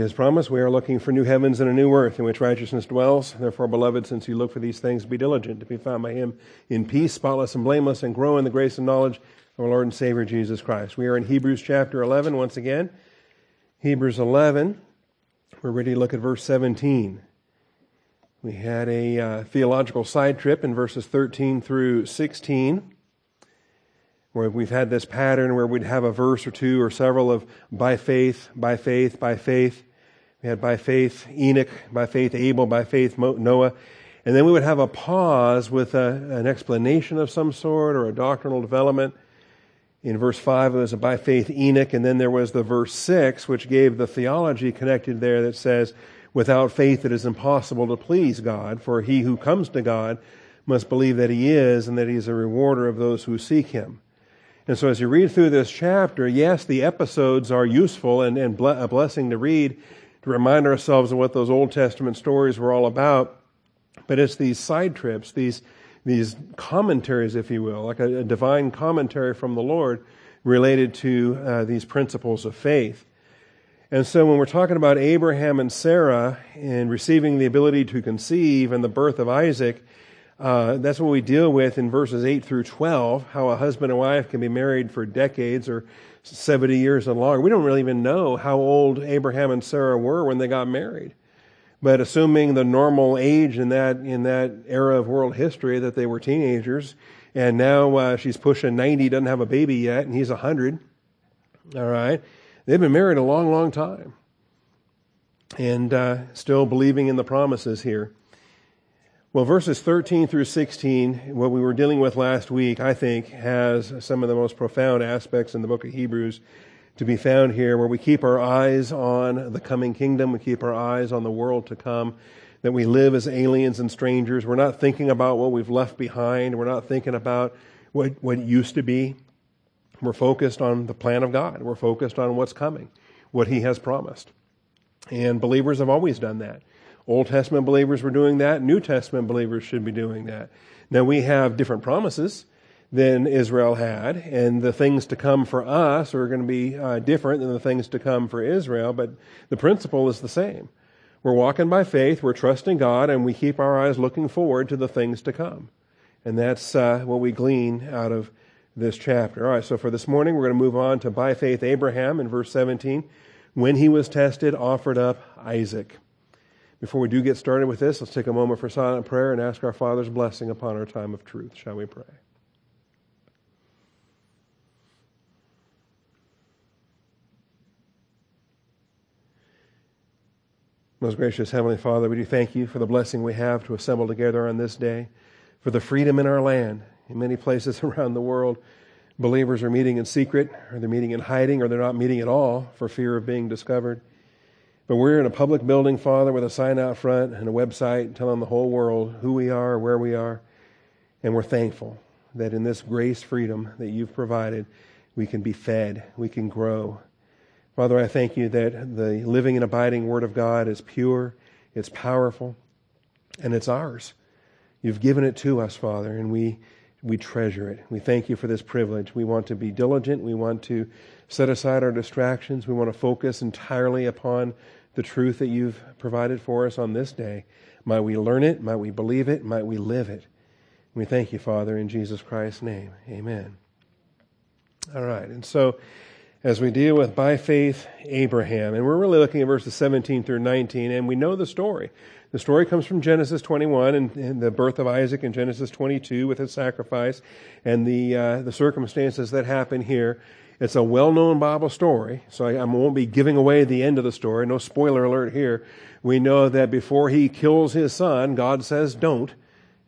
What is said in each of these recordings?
As promised, we are looking for new heavens and a new earth in which righteousness dwells. Therefore, beloved, since you look for these things, be diligent to be found by him in peace, spotless and blameless, and grow in the grace and knowledge of our Lord and Savior Jesus Christ. We are in Hebrews chapter 11 once again. Hebrews 11. We're ready to look at verse 17. We had a uh, theological side trip in verses 13 through 16 where we've had this pattern where we'd have a verse or two or several of by faith, by faith, by faith. We had by faith Enoch, by faith Abel, by faith Noah. And then we would have a pause with a, an explanation of some sort or a doctrinal development. In verse 5, it was a by faith Enoch. And then there was the verse 6, which gave the theology connected there that says, without faith it is impossible to please God, for he who comes to God must believe that he is and that he is a rewarder of those who seek him. And so as you read through this chapter, yes, the episodes are useful and, and a blessing to read to remind ourselves of what those Old Testament stories were all about. But it's these side trips, these, these commentaries, if you will, like a, a divine commentary from the Lord related to uh, these principles of faith. And so when we're talking about Abraham and Sarah and receiving the ability to conceive and the birth of Isaac, uh, that's what we deal with in verses 8 through 12, how a husband and wife can be married for decades or 70 years and longer. We don't really even know how old Abraham and Sarah were when they got married. But assuming the normal age in that, in that era of world history that they were teenagers, and now uh, she's pushing 90, doesn't have a baby yet, and he's 100. All right. They've been married a long, long time. And uh, still believing in the promises here. Well, verses 13 through 16, what we were dealing with last week, I think, has some of the most profound aspects in the book of Hebrews to be found here, where we keep our eyes on the coming kingdom, we keep our eyes on the world to come, that we live as aliens and strangers. We're not thinking about what we've left behind, we're not thinking about what, what used to be. We're focused on the plan of God, we're focused on what's coming, what He has promised. And believers have always done that. Old Testament believers were doing that. New Testament believers should be doing that. Now we have different promises than Israel had, and the things to come for us are going to be uh, different than the things to come for Israel, but the principle is the same. We're walking by faith, we're trusting God, and we keep our eyes looking forward to the things to come. And that's uh, what we glean out of this chapter. All right, so for this morning, we're going to move on to by faith Abraham in verse 17. When he was tested, offered up Isaac. Before we do get started with this, let's take a moment for silent prayer and ask our Father's blessing upon our time of truth. Shall we pray? Most gracious Heavenly Father, we do thank you for the blessing we have to assemble together on this day, for the freedom in our land. In many places around the world, believers are meeting in secret, or they're meeting in hiding, or they're not meeting at all for fear of being discovered. But we're in a public building, Father, with a sign out front and a website telling the whole world who we are, where we are. And we're thankful that in this grace freedom that you've provided, we can be fed, we can grow. Father, I thank you that the living and abiding Word of God is pure, it's powerful, and it's ours. You've given it to us, Father, and we, we treasure it. We thank you for this privilege. We want to be diligent. We want to set aside our distractions. We want to focus entirely upon the truth that you've provided for us on this day. Might we learn it, might we believe it, might we live it. We thank you, Father, in Jesus Christ's name. Amen. All right, and so as we deal with by faith Abraham, and we're really looking at verses 17 through 19, and we know the story. The story comes from Genesis 21 and, and the birth of Isaac in Genesis 22 with his sacrifice and the, uh, the circumstances that happen here. It's a well known Bible story, so I, won't be giving away the end of the story. No spoiler alert here. We know that before he kills his son, God says don't,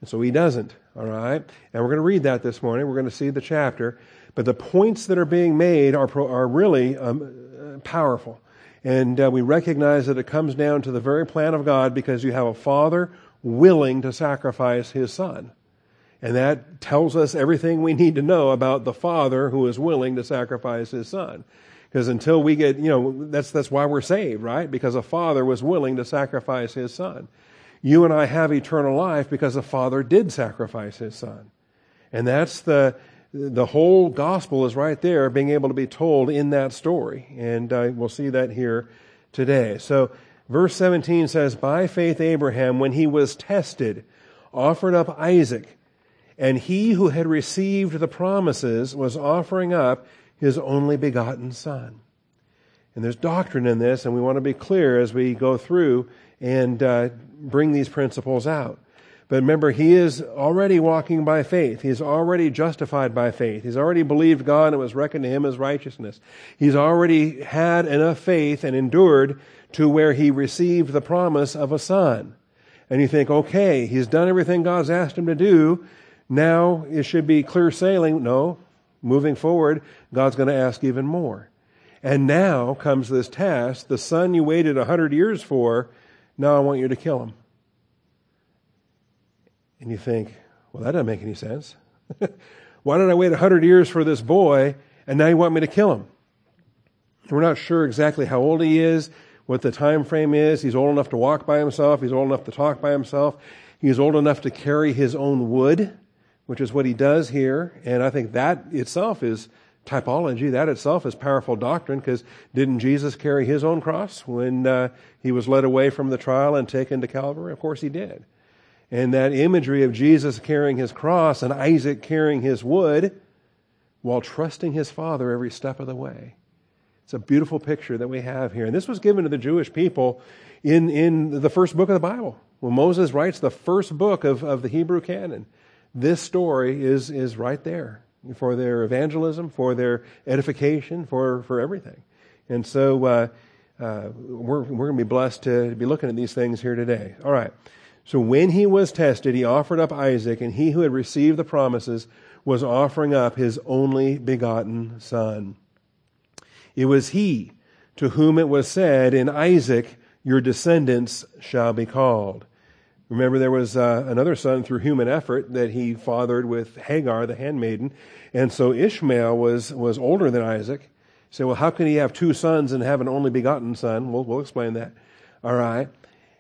and so he doesn't. All right? And we're going to read that this morning. We're going to see the chapter. But the points that are being made are, are really um, powerful. And uh, we recognize that it comes down to the very plan of God because you have a father willing to sacrifice his son. And that tells us everything we need to know about the father who is willing to sacrifice his son. Because until we get, you know, that's, that's why we're saved, right? Because a father was willing to sacrifice his son. You and I have eternal life because the father did sacrifice his son. And that's the, the whole gospel is right there being able to be told in that story. And uh, we'll see that here today. So, verse 17 says, By faith, Abraham, when he was tested, offered up Isaac, and he who had received the promises was offering up his only begotten son. And there's doctrine in this, and we want to be clear as we go through and uh, bring these principles out. But remember, he is already walking by faith. He's already justified by faith. He's already believed God and it was reckoned to him as righteousness. He's already had enough faith and endured to where he received the promise of a son. And you think, okay, he's done everything God's asked him to do. Now it should be clear sailing. No, moving forward, God's going to ask even more. And now comes this task the son you waited a hundred years for, now I want you to kill him. And you think, well, that doesn't make any sense. Why did I wait a hundred years for this boy, and now you want me to kill him? We're not sure exactly how old he is, what the time frame is. He's old enough to walk by himself. He's old enough to talk by himself. He's old enough to carry his own wood, which is what he does here. And I think that itself is typology. That itself is powerful doctrine because didn't Jesus carry his own cross when uh, he was led away from the trial and taken to Calvary? Of course he did. And that imagery of Jesus carrying his cross and Isaac carrying his wood while trusting his father every step of the way. It's a beautiful picture that we have here. And this was given to the Jewish people in, in the first book of the Bible. When Moses writes the first book of, of the Hebrew canon, this story is, is right there for their evangelism, for their edification, for, for everything. And so uh, uh, we're, we're going to be blessed to be looking at these things here today. All right. So when he was tested, he offered up Isaac, and he who had received the promises was offering up his only begotten son. It was he to whom it was said, In Isaac your descendants shall be called. Remember, there was uh, another son through human effort that he fathered with Hagar, the handmaiden. And so Ishmael was, was older than Isaac. Say, well, how can he have two sons and have an only begotten son? We'll, we'll explain that. All right.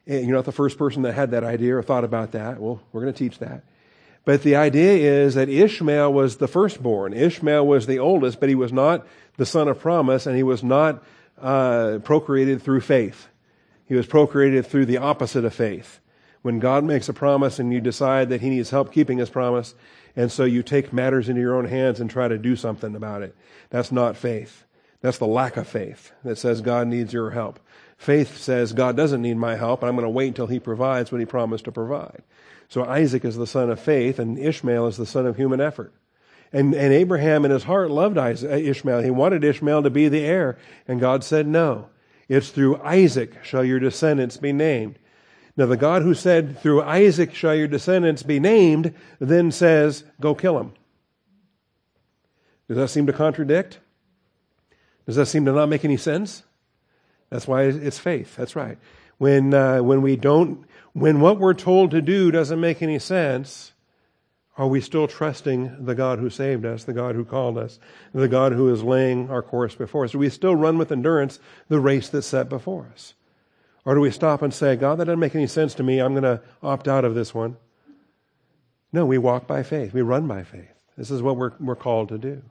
Eh, you're not the first person that had that idea or thought about that. Well, we're going to teach that. But the idea is that Ishmael was the firstborn. Ishmael was the oldest, but he was not the son of promise, and he was not uh, procreated through faith. He was procreated through the opposite of faith. When God makes a promise and you decide that he needs help keeping his promise, and so you take matters into your own hands and try to do something about it, that's not faith. That's the lack of faith that says God needs your help. Faith says God doesn't need my help, and I'm going to wait until he provides what he promised to provide. So Isaac is the son of faith, and Ishmael is the son of human effort. And, and Abraham in his heart loved Isaac, uh, Ishmael. He wanted Ishmael to be the heir, and God said no. It's through Isaac shall your descendants be named. Now, the God who said, Through Isaac shall your descendants be named, then says, Go kill him. Does that seem to contradict? Does that seem to not make any sense? That's why it's faith. That's right. When, uh, when we don't, when what we're told to do doesn't make any sense, are we still trusting the God who saved us, the God who called us, the God who is laying our course before us? Do we still run with endurance the race that's set before us? Or do we stop and say, God, that doesn't make any sense to me. I'm going to opt out of this one. No, we walk by faith. We run by faith. This is what we're, we're called to do.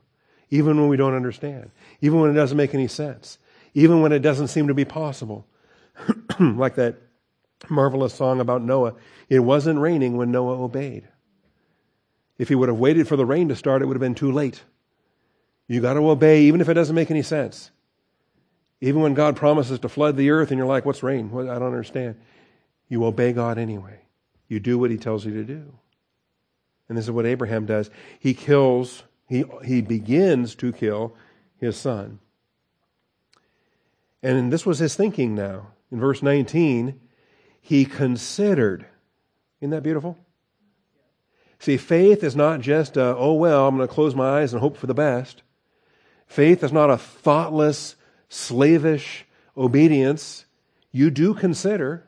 Even when we don't understand. Even when it doesn't make any sense even when it doesn't seem to be possible. like that marvelous song about Noah. It wasn't raining when Noah obeyed. If he would have waited for the rain to start, it would have been too late. You got to obey even if it doesn't make any sense. Even when God promises to flood the earth and you're like, what's rain? I don't understand. You obey God anyway. You do what he tells you to do. And this is what Abraham does. He kills, he, he begins to kill his son. And this was his thinking now. In verse 19, he considered. Isn't that beautiful? See, faith is not just, a, oh, well, I'm going to close my eyes and hope for the best. Faith is not a thoughtless, slavish obedience. You do consider.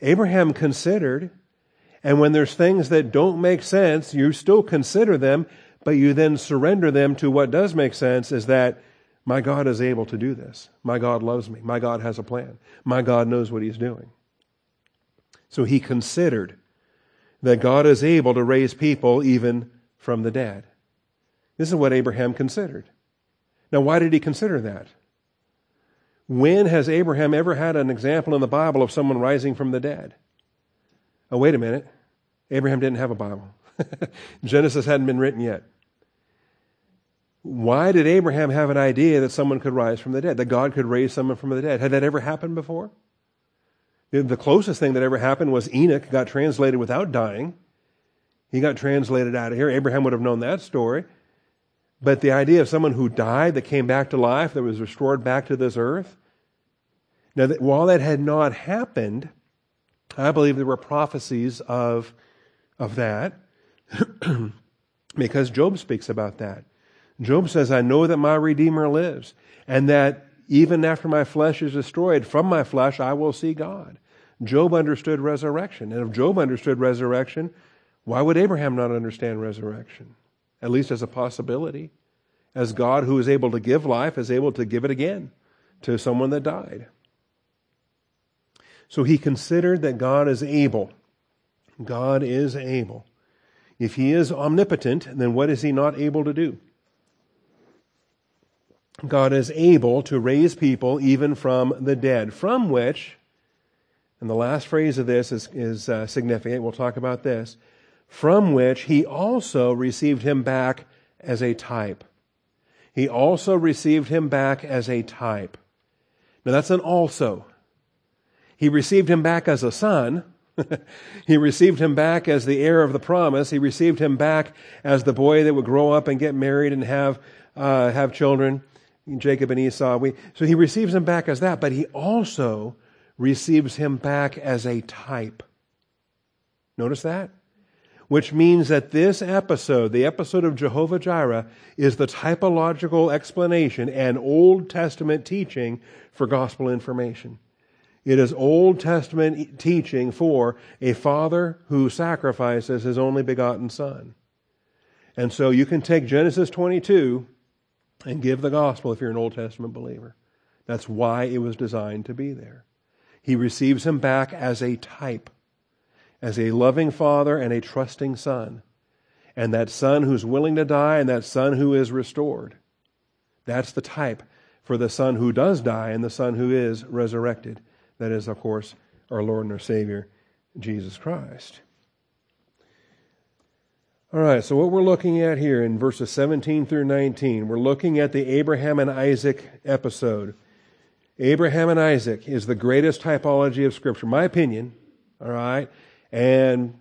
Abraham considered. And when there's things that don't make sense, you still consider them, but you then surrender them to what does make sense is that my God is able to do this. My God loves me. My God has a plan. My God knows what He's doing. So he considered that God is able to raise people even from the dead. This is what Abraham considered. Now, why did he consider that? When has Abraham ever had an example in the Bible of someone rising from the dead? Oh, wait a minute. Abraham didn't have a Bible. Genesis hadn't been written yet. Why did Abraham have an idea that someone could rise from the dead, that God could raise someone from the dead? Had that ever happened before? The closest thing that ever happened was Enoch got translated without dying. He got translated out of here. Abraham would have known that story. But the idea of someone who died that came back to life, that was restored back to this earth. Now, that, while that had not happened, I believe there were prophecies of, of that because Job speaks about that. Job says, I know that my Redeemer lives, and that even after my flesh is destroyed, from my flesh I will see God. Job understood resurrection. And if Job understood resurrection, why would Abraham not understand resurrection? At least as a possibility. As God, who is able to give life, is able to give it again to someone that died. So he considered that God is able. God is able. If he is omnipotent, then what is he not able to do? God is able to raise people even from the dead, from which, and the last phrase of this is, is uh, significant, we'll talk about this, from which he also received him back as a type. He also received him back as a type. Now that's an also. He received him back as a son. he received him back as the heir of the promise. He received him back as the boy that would grow up and get married and have, uh, have children. Jacob and Esau. We, so he receives him back as that, but he also receives him back as a type. Notice that? Which means that this episode, the episode of Jehovah Jireh, is the typological explanation and Old Testament teaching for gospel information. It is Old Testament teaching for a father who sacrifices his only begotten son. And so you can take Genesis 22 and give the gospel if you're an Old Testament believer. That's why it was designed to be there. He receives him back as a type, as a loving father and a trusting son. And that son who's willing to die and that son who is restored. That's the type for the son who does die and the son who is resurrected. That is, of course, our Lord and our Savior, Jesus Christ. All right, so what we're looking at here in verses 17 through 19, we're looking at the Abraham and Isaac episode. Abraham and Isaac is the greatest typology of Scripture, my opinion. All right, and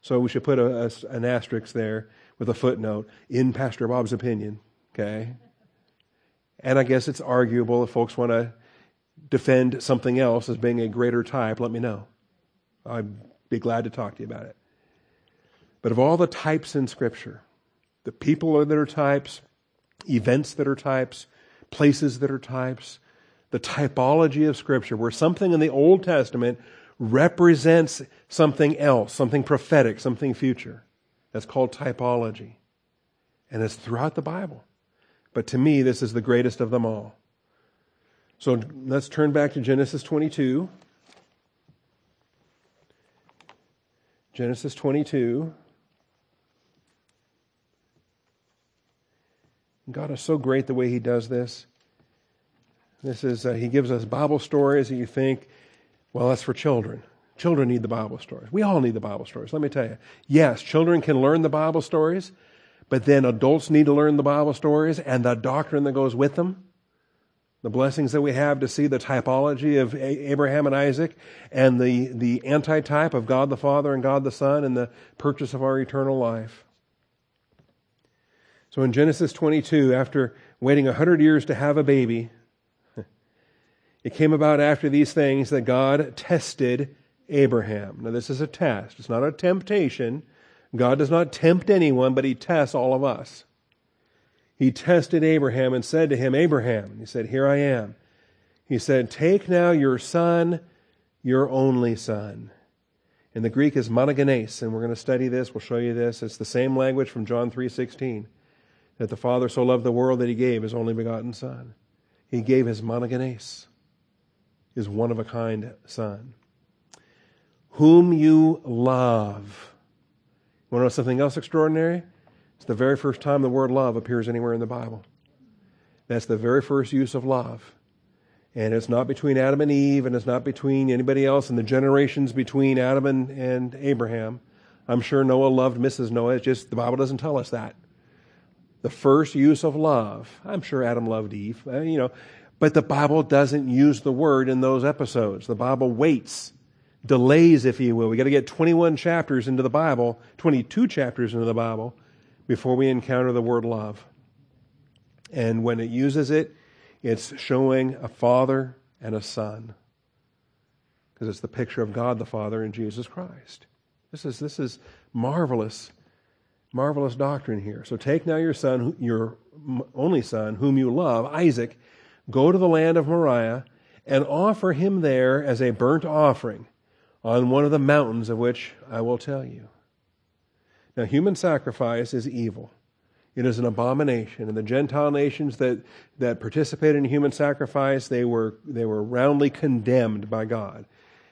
so we should put a, a, an asterisk there with a footnote in Pastor Bob's opinion. Okay, and I guess it's arguable if folks want to defend something else as being a greater type. Let me know. I'd be glad to talk to you about it. But of all the types in Scripture, the people that are types, events that are types, places that are types, the typology of Scripture, where something in the Old Testament represents something else, something prophetic, something future. That's called typology. And it's throughout the Bible. But to me, this is the greatest of them all. So let's turn back to Genesis 22. Genesis 22. God is so great the way He does this. This is, uh, He gives us Bible stories that you think, well, that's for children. Children need the Bible stories. We all need the Bible stories. Let me tell you. Yes, children can learn the Bible stories, but then adults need to learn the Bible stories and the doctrine that goes with them. The blessings that we have to see the typology of Abraham and Isaac and the, the antitype of God the Father and God the Son and the purchase of our eternal life. So in Genesis 22, after waiting 100 years to have a baby, it came about after these things that God tested Abraham. Now, this is a test, it's not a temptation. God does not tempt anyone, but He tests all of us. He tested Abraham and said to him, Abraham, he said, Here I am. He said, Take now your son, your only son. In the Greek is monogenes, and we're going to study this. We'll show you this. It's the same language from John 3.16 that the Father so loved the world that he gave his only begotten Son. He gave his monogenes, his one of a kind Son, whom you love. You want to know something else extraordinary? It's the very first time the word love appears anywhere in the Bible. That's the very first use of love. And it's not between Adam and Eve, and it's not between anybody else in the generations between Adam and, and Abraham. I'm sure Noah loved Mrs. Noah. It's just the Bible doesn't tell us that. The first use of love. I'm sure Adam loved Eve, uh, you know, but the Bible doesn't use the word in those episodes. The Bible waits, delays, if you will. We got to get 21 chapters into the Bible, 22 chapters into the Bible before we encounter the word love. And when it uses it, it's showing a father and a son. Because it's the picture of God the Father and Jesus Christ. This is, this is marvelous, marvelous doctrine here. So take now your son, your only son, whom you love, Isaac, go to the land of Moriah and offer him there as a burnt offering on one of the mountains of which I will tell you. Now, human sacrifice is evil. It is an abomination. And the Gentile nations that, that participated in human sacrifice, they were, they were roundly condemned by God.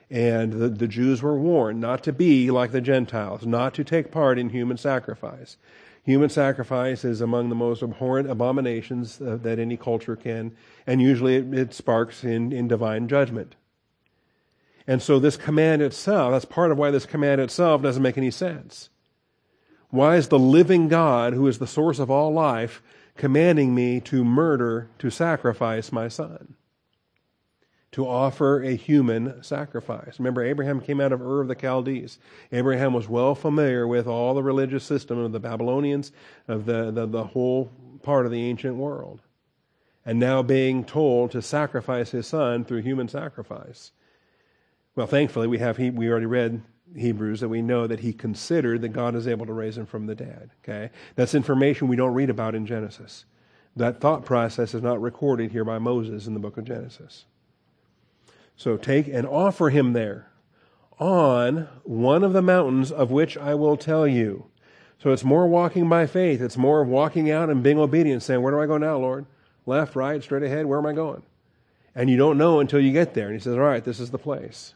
And the, the Jews were warned not to be like the Gentiles, not to take part in human sacrifice. Human sacrifice is among the most abhorrent abominations uh, that any culture can, and usually it, it sparks in, in divine judgment. And so this command itself, that's part of why this command itself doesn't make any sense. Why is the living God, who is the source of all life, commanding me to murder, to sacrifice my son? To offer a human sacrifice. Remember, Abraham came out of Ur of the Chaldees. Abraham was well familiar with all the religious system of the Babylonians, of the, the, the whole part of the ancient world. And now being told to sacrifice his son through human sacrifice. Well, thankfully, we have we already read Hebrews that we know that he considered that God is able to raise him from the dead. Okay? That's information we don't read about in Genesis. That thought process is not recorded here by Moses in the book of Genesis. So take and offer him there on one of the mountains of which I will tell you. So it's more walking by faith. It's more walking out and being obedient, saying, Where do I go now, Lord? Left, right, straight ahead? Where am I going? And you don't know until you get there. And he says, All right, this is the place.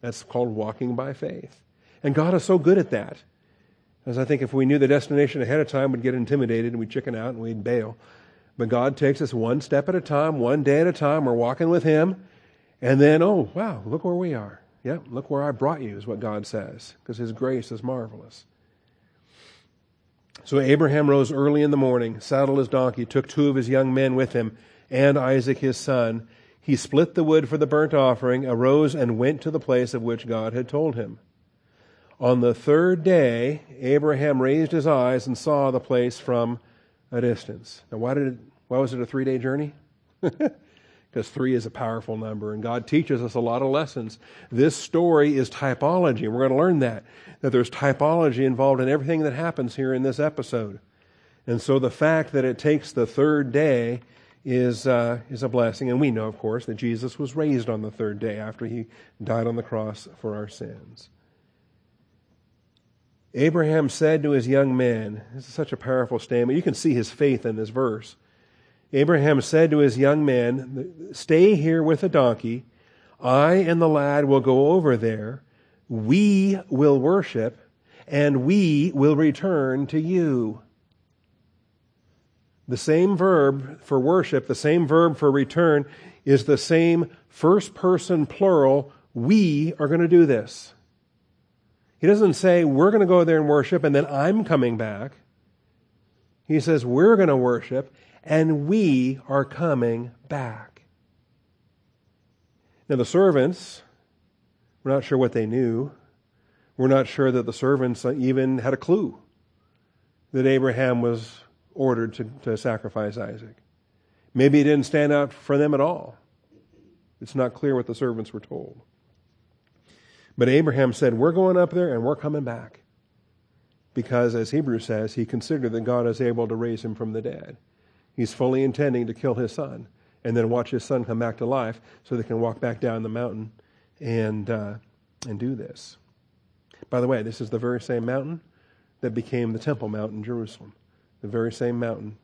That's called walking by faith. And God is so good at that. As I think if we knew the destination ahead of time, we'd get intimidated and we'd chicken out and we'd bail. But God takes us one step at a time, one day at a time. We're walking with Him. And then, oh, wow, look where we are. Yeah, look where I brought you, is what God says, because His grace is marvelous. So Abraham rose early in the morning, saddled his donkey, took two of his young men with him, and Isaac his son, he split the wood for the burnt offering, arose, and went to the place of which God had told him. On the third day, Abraham raised his eyes and saw the place from a distance. Now, why did it, why was it a three day journey? because three is a powerful number, and God teaches us a lot of lessons. This story is typology, and we're going to learn that that there's typology involved in everything that happens here in this episode. And so the fact that it takes the third day is, uh, is a blessing. And we know, of course, that Jesus was raised on the third day after he died on the cross for our sins. Abraham said to his young men, this is such a powerful statement. You can see his faith in this verse. Abraham said to his young men, Stay here with the donkey. I and the lad will go over there. We will worship, and we will return to you. The same verb for worship, the same verb for return, is the same first person plural. We are going to do this. He doesn't say, we're going to go there and worship and then I'm coming back. He says, we're going to worship and we are coming back. Now, the servants, we're not sure what they knew. We're not sure that the servants even had a clue that Abraham was ordered to, to sacrifice Isaac. Maybe it didn't stand out for them at all. It's not clear what the servants were told. But Abraham said, We're going up there and we're coming back. Because, as Hebrews says, he considered that God is able to raise him from the dead. He's fully intending to kill his son and then watch his son come back to life so they can walk back down the mountain and, uh, and do this. By the way, this is the very same mountain that became the Temple Mount in Jerusalem the very same mountain,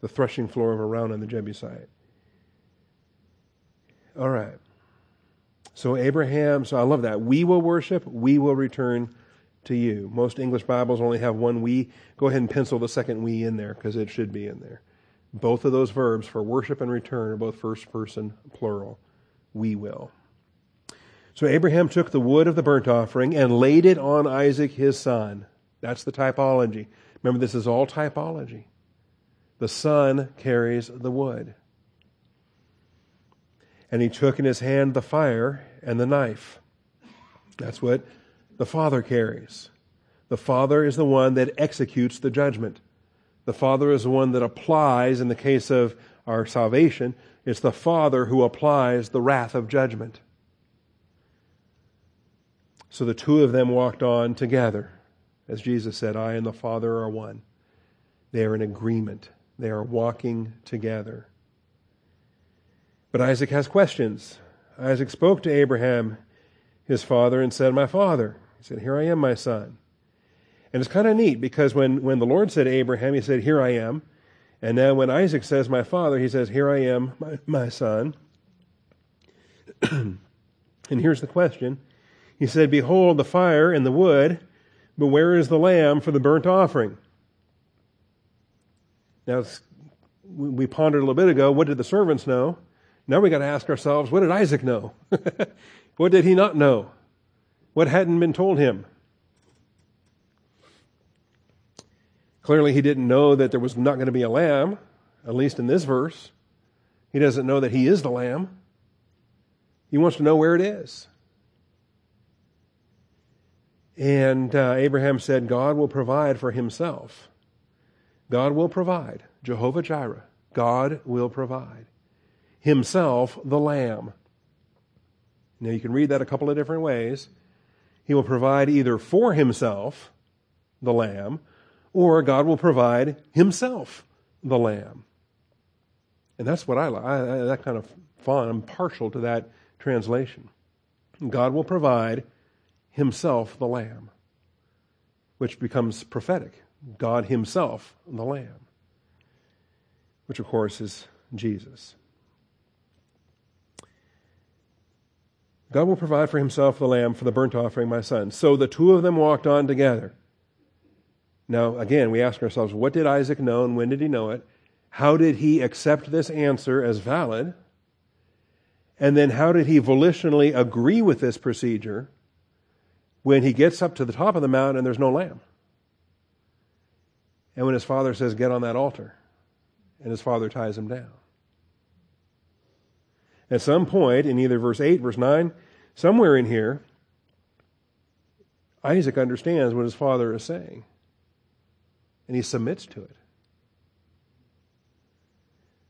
the threshing floor of Araunah the Jebusite. All right. So Abraham, so I love that. We will worship, we will return to you. Most English Bibles only have one we. Go ahead and pencil the second we in there because it should be in there. Both of those verbs for worship and return are both first person plural. We will. So Abraham took the wood of the burnt offering and laid it on Isaac his son. That's the typology. Remember, this is all typology. The son carries the wood. And he took in his hand the fire and the knife. That's what the father carries. The father is the one that executes the judgment. The father is the one that applies, in the case of our salvation, it's the father who applies the wrath of judgment. So the two of them walked on together. As Jesus said, I and the Father are one. They are in agreement. They are walking together. But Isaac has questions. Isaac spoke to Abraham, his father, and said, My father. He said, Here I am, my son. And it's kind of neat because when, when the Lord said Abraham, he said, Here I am. And now when Isaac says, My father, he says, Here I am, my, my son. and here's the question he said, Behold the fire and the wood, but where is the lamb for the burnt offering? Now, we pondered a little bit ago, what did the servants know? Now we got to ask ourselves, what did Isaac know? what did he not know? What hadn't been told him? Clearly, he didn't know that there was not going to be a lamb, at least in this verse. He doesn't know that he is the lamb. He wants to know where it is. And uh, Abraham said, God will provide for himself. God will provide. Jehovah Jireh. God will provide. Himself, the Lamb. Now you can read that a couple of different ways. He will provide either for himself, the Lamb, or God will provide himself, the Lamb. And that's what I like. I, I, that kind of fun. I'm partial to that translation. God will provide himself the Lamb, which becomes prophetic. God himself the Lamb, which of course is Jesus. God will provide for himself the lamb for the burnt offering, my son. So the two of them walked on together. Now, again, we ask ourselves, what did Isaac know and when did he know it? How did he accept this answer as valid? And then how did he volitionally agree with this procedure when he gets up to the top of the mountain and there's no lamb. And when his father says, Get on that altar, and his father ties him down. At some point, in either verse 8, verse 9, somewhere in here, Isaac understands what his father is saying, and he submits to it.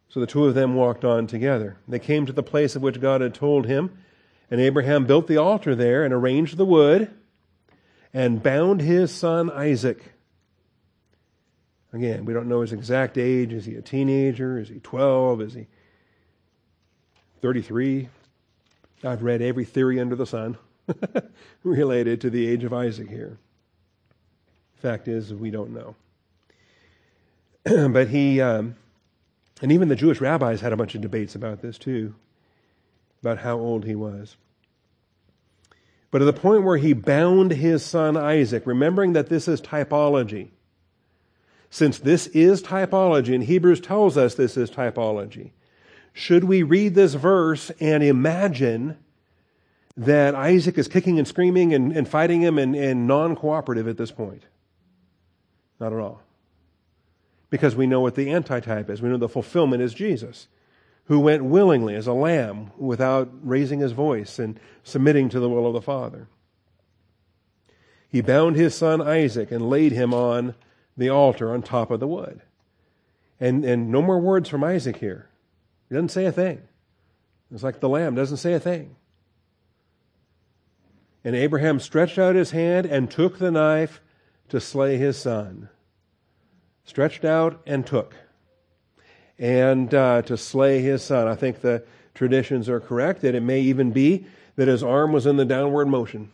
So the two of them walked on together. They came to the place of which God had told him, and Abraham built the altar there and arranged the wood and bound his son Isaac. Again, we don't know his exact age. Is he a teenager? Is he 12? Is he 33? I've read every theory under the sun related to the age of Isaac here. Fact is, we don't know. but he, um, and even the Jewish rabbis had a bunch of debates about this too, about how old he was. But at the point where he bound his son Isaac, remembering that this is typology, since this is typology, and Hebrews tells us this is typology, should we read this verse and imagine that Isaac is kicking and screaming and, and fighting him and, and non cooperative at this point? Not at all. Because we know what the antitype is. We know the fulfillment is Jesus who went willingly as a lamb without raising his voice and submitting to the will of the Father. He bound his son Isaac and laid him on the altar on top of the wood. And, and no more words from Isaac here. He doesn't say a thing. It's like the lamb doesn't say a thing. And Abraham stretched out his hand and took the knife to slay his son. Stretched out and took and uh, to slay his son. I think the traditions are correct that it may even be that his arm was in the downward motion,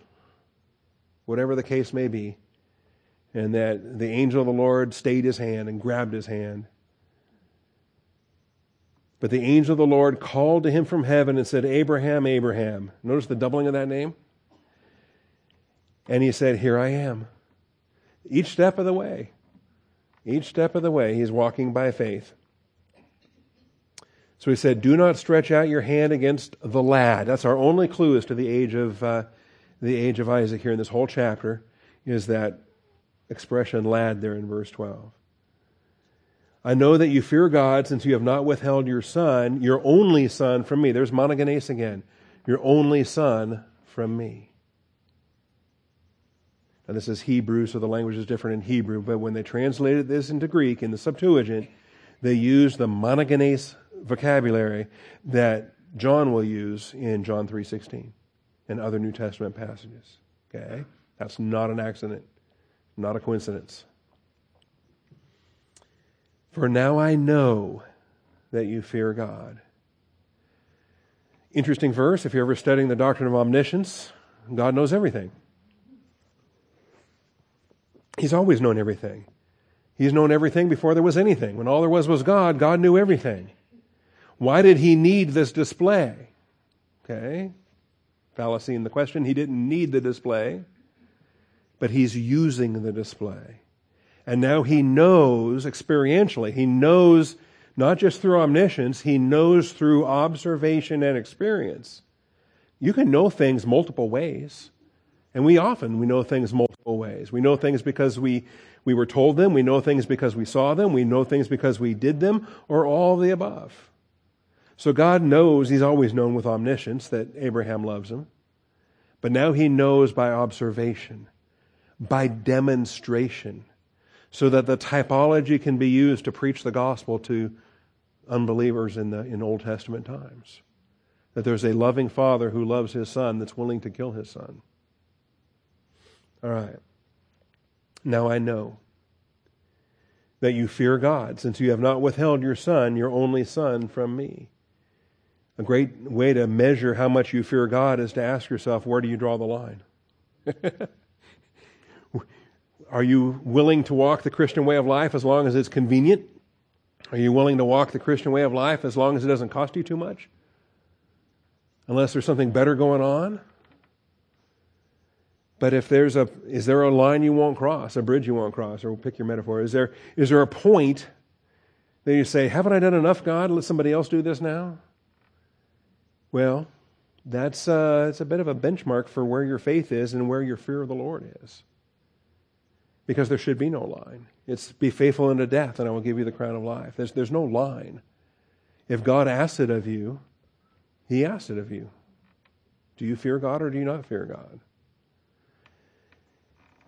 whatever the case may be, and that the angel of the Lord stayed his hand and grabbed his hand. But the angel of the Lord called to him from heaven and said, Abraham, Abraham. Notice the doubling of that name? And he said, Here I am. Each step of the way, each step of the way, he's walking by faith. So he said, Do not stretch out your hand against the lad. That's our only clue as to the age of, uh, the age of Isaac here in this whole chapter, is that expression lad there in verse 12. I know that you fear God since you have not withheld your son, your only son, from me. There's monogenes again. Your only son from me. Now, this is Hebrew, so the language is different in Hebrew, but when they translated this into Greek in the Septuagint, they used the monogenes vocabulary that John will use in John 3:16 and other New Testament passages. Okay? That's not an accident, not a coincidence. For now I know that you fear God. Interesting verse if you're ever studying the doctrine of omniscience, God knows everything. He's always known everything. He's known everything before there was anything. When all there was was God, God knew everything. Why did he need this display? Okay. Fallacy in the question. He didn't need the display, but he's using the display. And now he knows experientially, he knows not just through omniscience, he knows through observation and experience. You can know things multiple ways. And we often we know things multiple ways. We know things because we, we were told them, we know things because we saw them, we know things because we did them, or all the above. So God knows, He's always known with omniscience that Abraham loves him. But now He knows by observation, by demonstration, so that the typology can be used to preach the gospel to unbelievers in, the, in Old Testament times. That there's a loving father who loves his son that's willing to kill his son. All right. Now I know that you fear God, since you have not withheld your son, your only son, from me. A great way to measure how much you fear God is to ask yourself, where do you draw the line? Are you willing to walk the Christian way of life as long as it's convenient? Are you willing to walk the Christian way of life as long as it doesn't cost you too much? Unless there's something better going on? But if there's a, is there a line you won't cross, a bridge you won't cross, or pick your metaphor? Is there, is there a point that you say, haven't I done enough, God? Let somebody else do this now? Well, that's, uh, it's a bit of a benchmark for where your faith is and where your fear of the Lord is. Because there should be no line. It's be faithful unto death, and I will give you the crown of life. There's, there's no line. If God asks it of you, He asks it of you. Do you fear God or do you not fear God?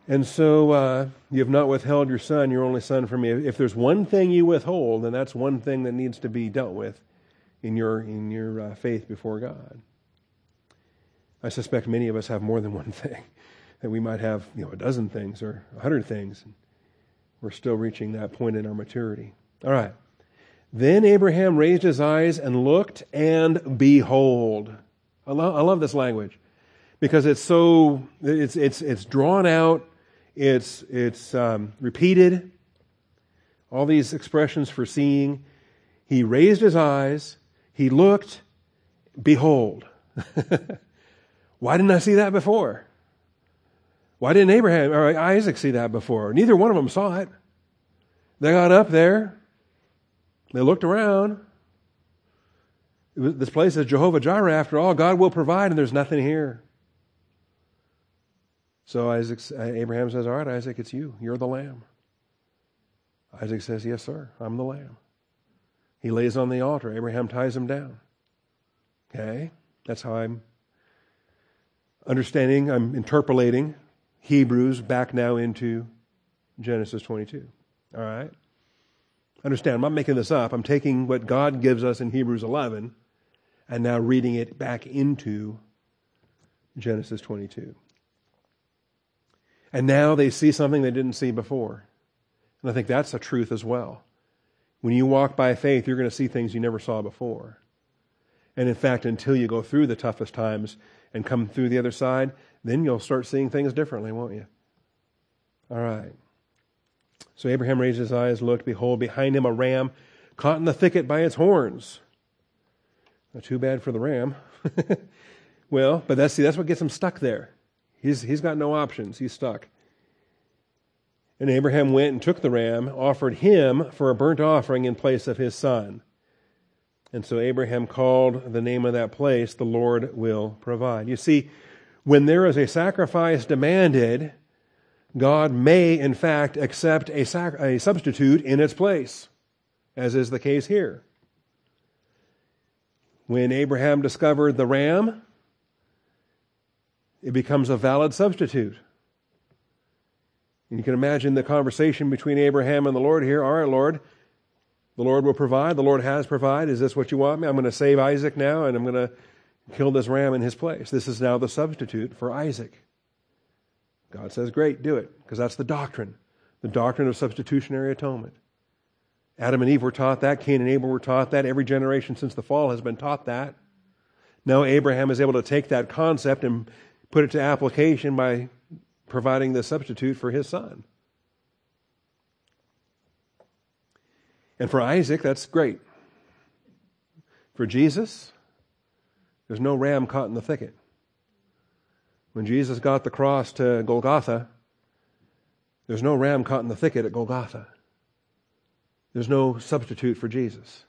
And so uh, you have not withheld your son, your only son, from me. If there's one thing you withhold, then that's one thing that needs to be dealt with in your, in your uh, faith before God. I suspect many of us have more than one thing. That we might have, you know, a dozen things or a hundred things. We're still reaching that point in our maturity. All right. Then Abraham raised his eyes and looked, and behold. I love, I love this language because it's so it's it's it's drawn out, it's it's um, repeated. All these expressions for seeing. He raised his eyes he looked, behold. Why didn't I see that before? Why didn't Abraham or Isaac see that before? Neither one of them saw it. They got up there. They looked around. This place is Jehovah Jireh. After all, God will provide, and there's nothing here. So Isaac, Abraham says, "All right, Isaac, it's you. You're the lamb." Isaac says, "Yes, sir. I'm the lamb." He lays on the altar. Abraham ties him down. Okay? That's how I'm understanding, I'm interpolating Hebrews back now into Genesis 22. All right? Understand, I'm not making this up. I'm taking what God gives us in Hebrews 11 and now reading it back into Genesis 22. And now they see something they didn't see before. And I think that's a truth as well. When you walk by faith, you're going to see things you never saw before. And in fact, until you go through the toughest times and come through the other side, then you'll start seeing things differently, won't you? All right. So Abraham raised his eyes, looked, behold, behind him a ram caught in the thicket by its horns. Not too bad for the ram. well, but that's see, that's what gets him stuck there. He's he's got no options. He's stuck. And Abraham went and took the ram, offered him for a burnt offering in place of his son. And so Abraham called the name of that place, the Lord will provide. You see, when there is a sacrifice demanded, God may, in fact, accept a, sac- a substitute in its place, as is the case here. When Abraham discovered the ram, it becomes a valid substitute. And you can imagine the conversation between Abraham and the Lord here. All right, Lord, the Lord will provide. The Lord has provided. Is this what you want me? I'm going to save Isaac now, and I'm going to kill this ram in his place. This is now the substitute for Isaac. God says, Great, do it, because that's the doctrine, the doctrine of substitutionary atonement. Adam and Eve were taught that. Cain and Abel were taught that. Every generation since the fall has been taught that. Now Abraham is able to take that concept and put it to application by providing the substitute for his son. And for Isaac, that's great. For Jesus, there's no ram caught in the thicket. When Jesus got the cross to Golgotha, there's no ram caught in the thicket at Golgotha. There's no substitute for Jesus.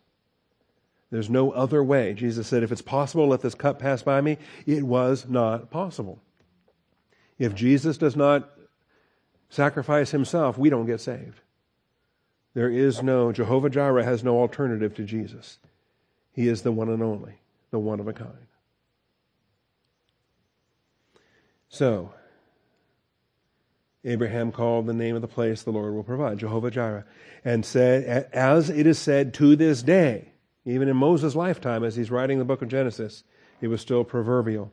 There's no other way. Jesus said, If it's possible, let this cup pass by me. It was not possible. If Jesus does not sacrifice himself, we don't get saved. There is no, Jehovah Jireh has no alternative to Jesus. He is the one and only, the one of a kind. So, Abraham called the name of the place the Lord will provide, Jehovah Jireh, and said, as it is said to this day, even in Moses' lifetime, as he's writing the book of Genesis, it was still proverbial.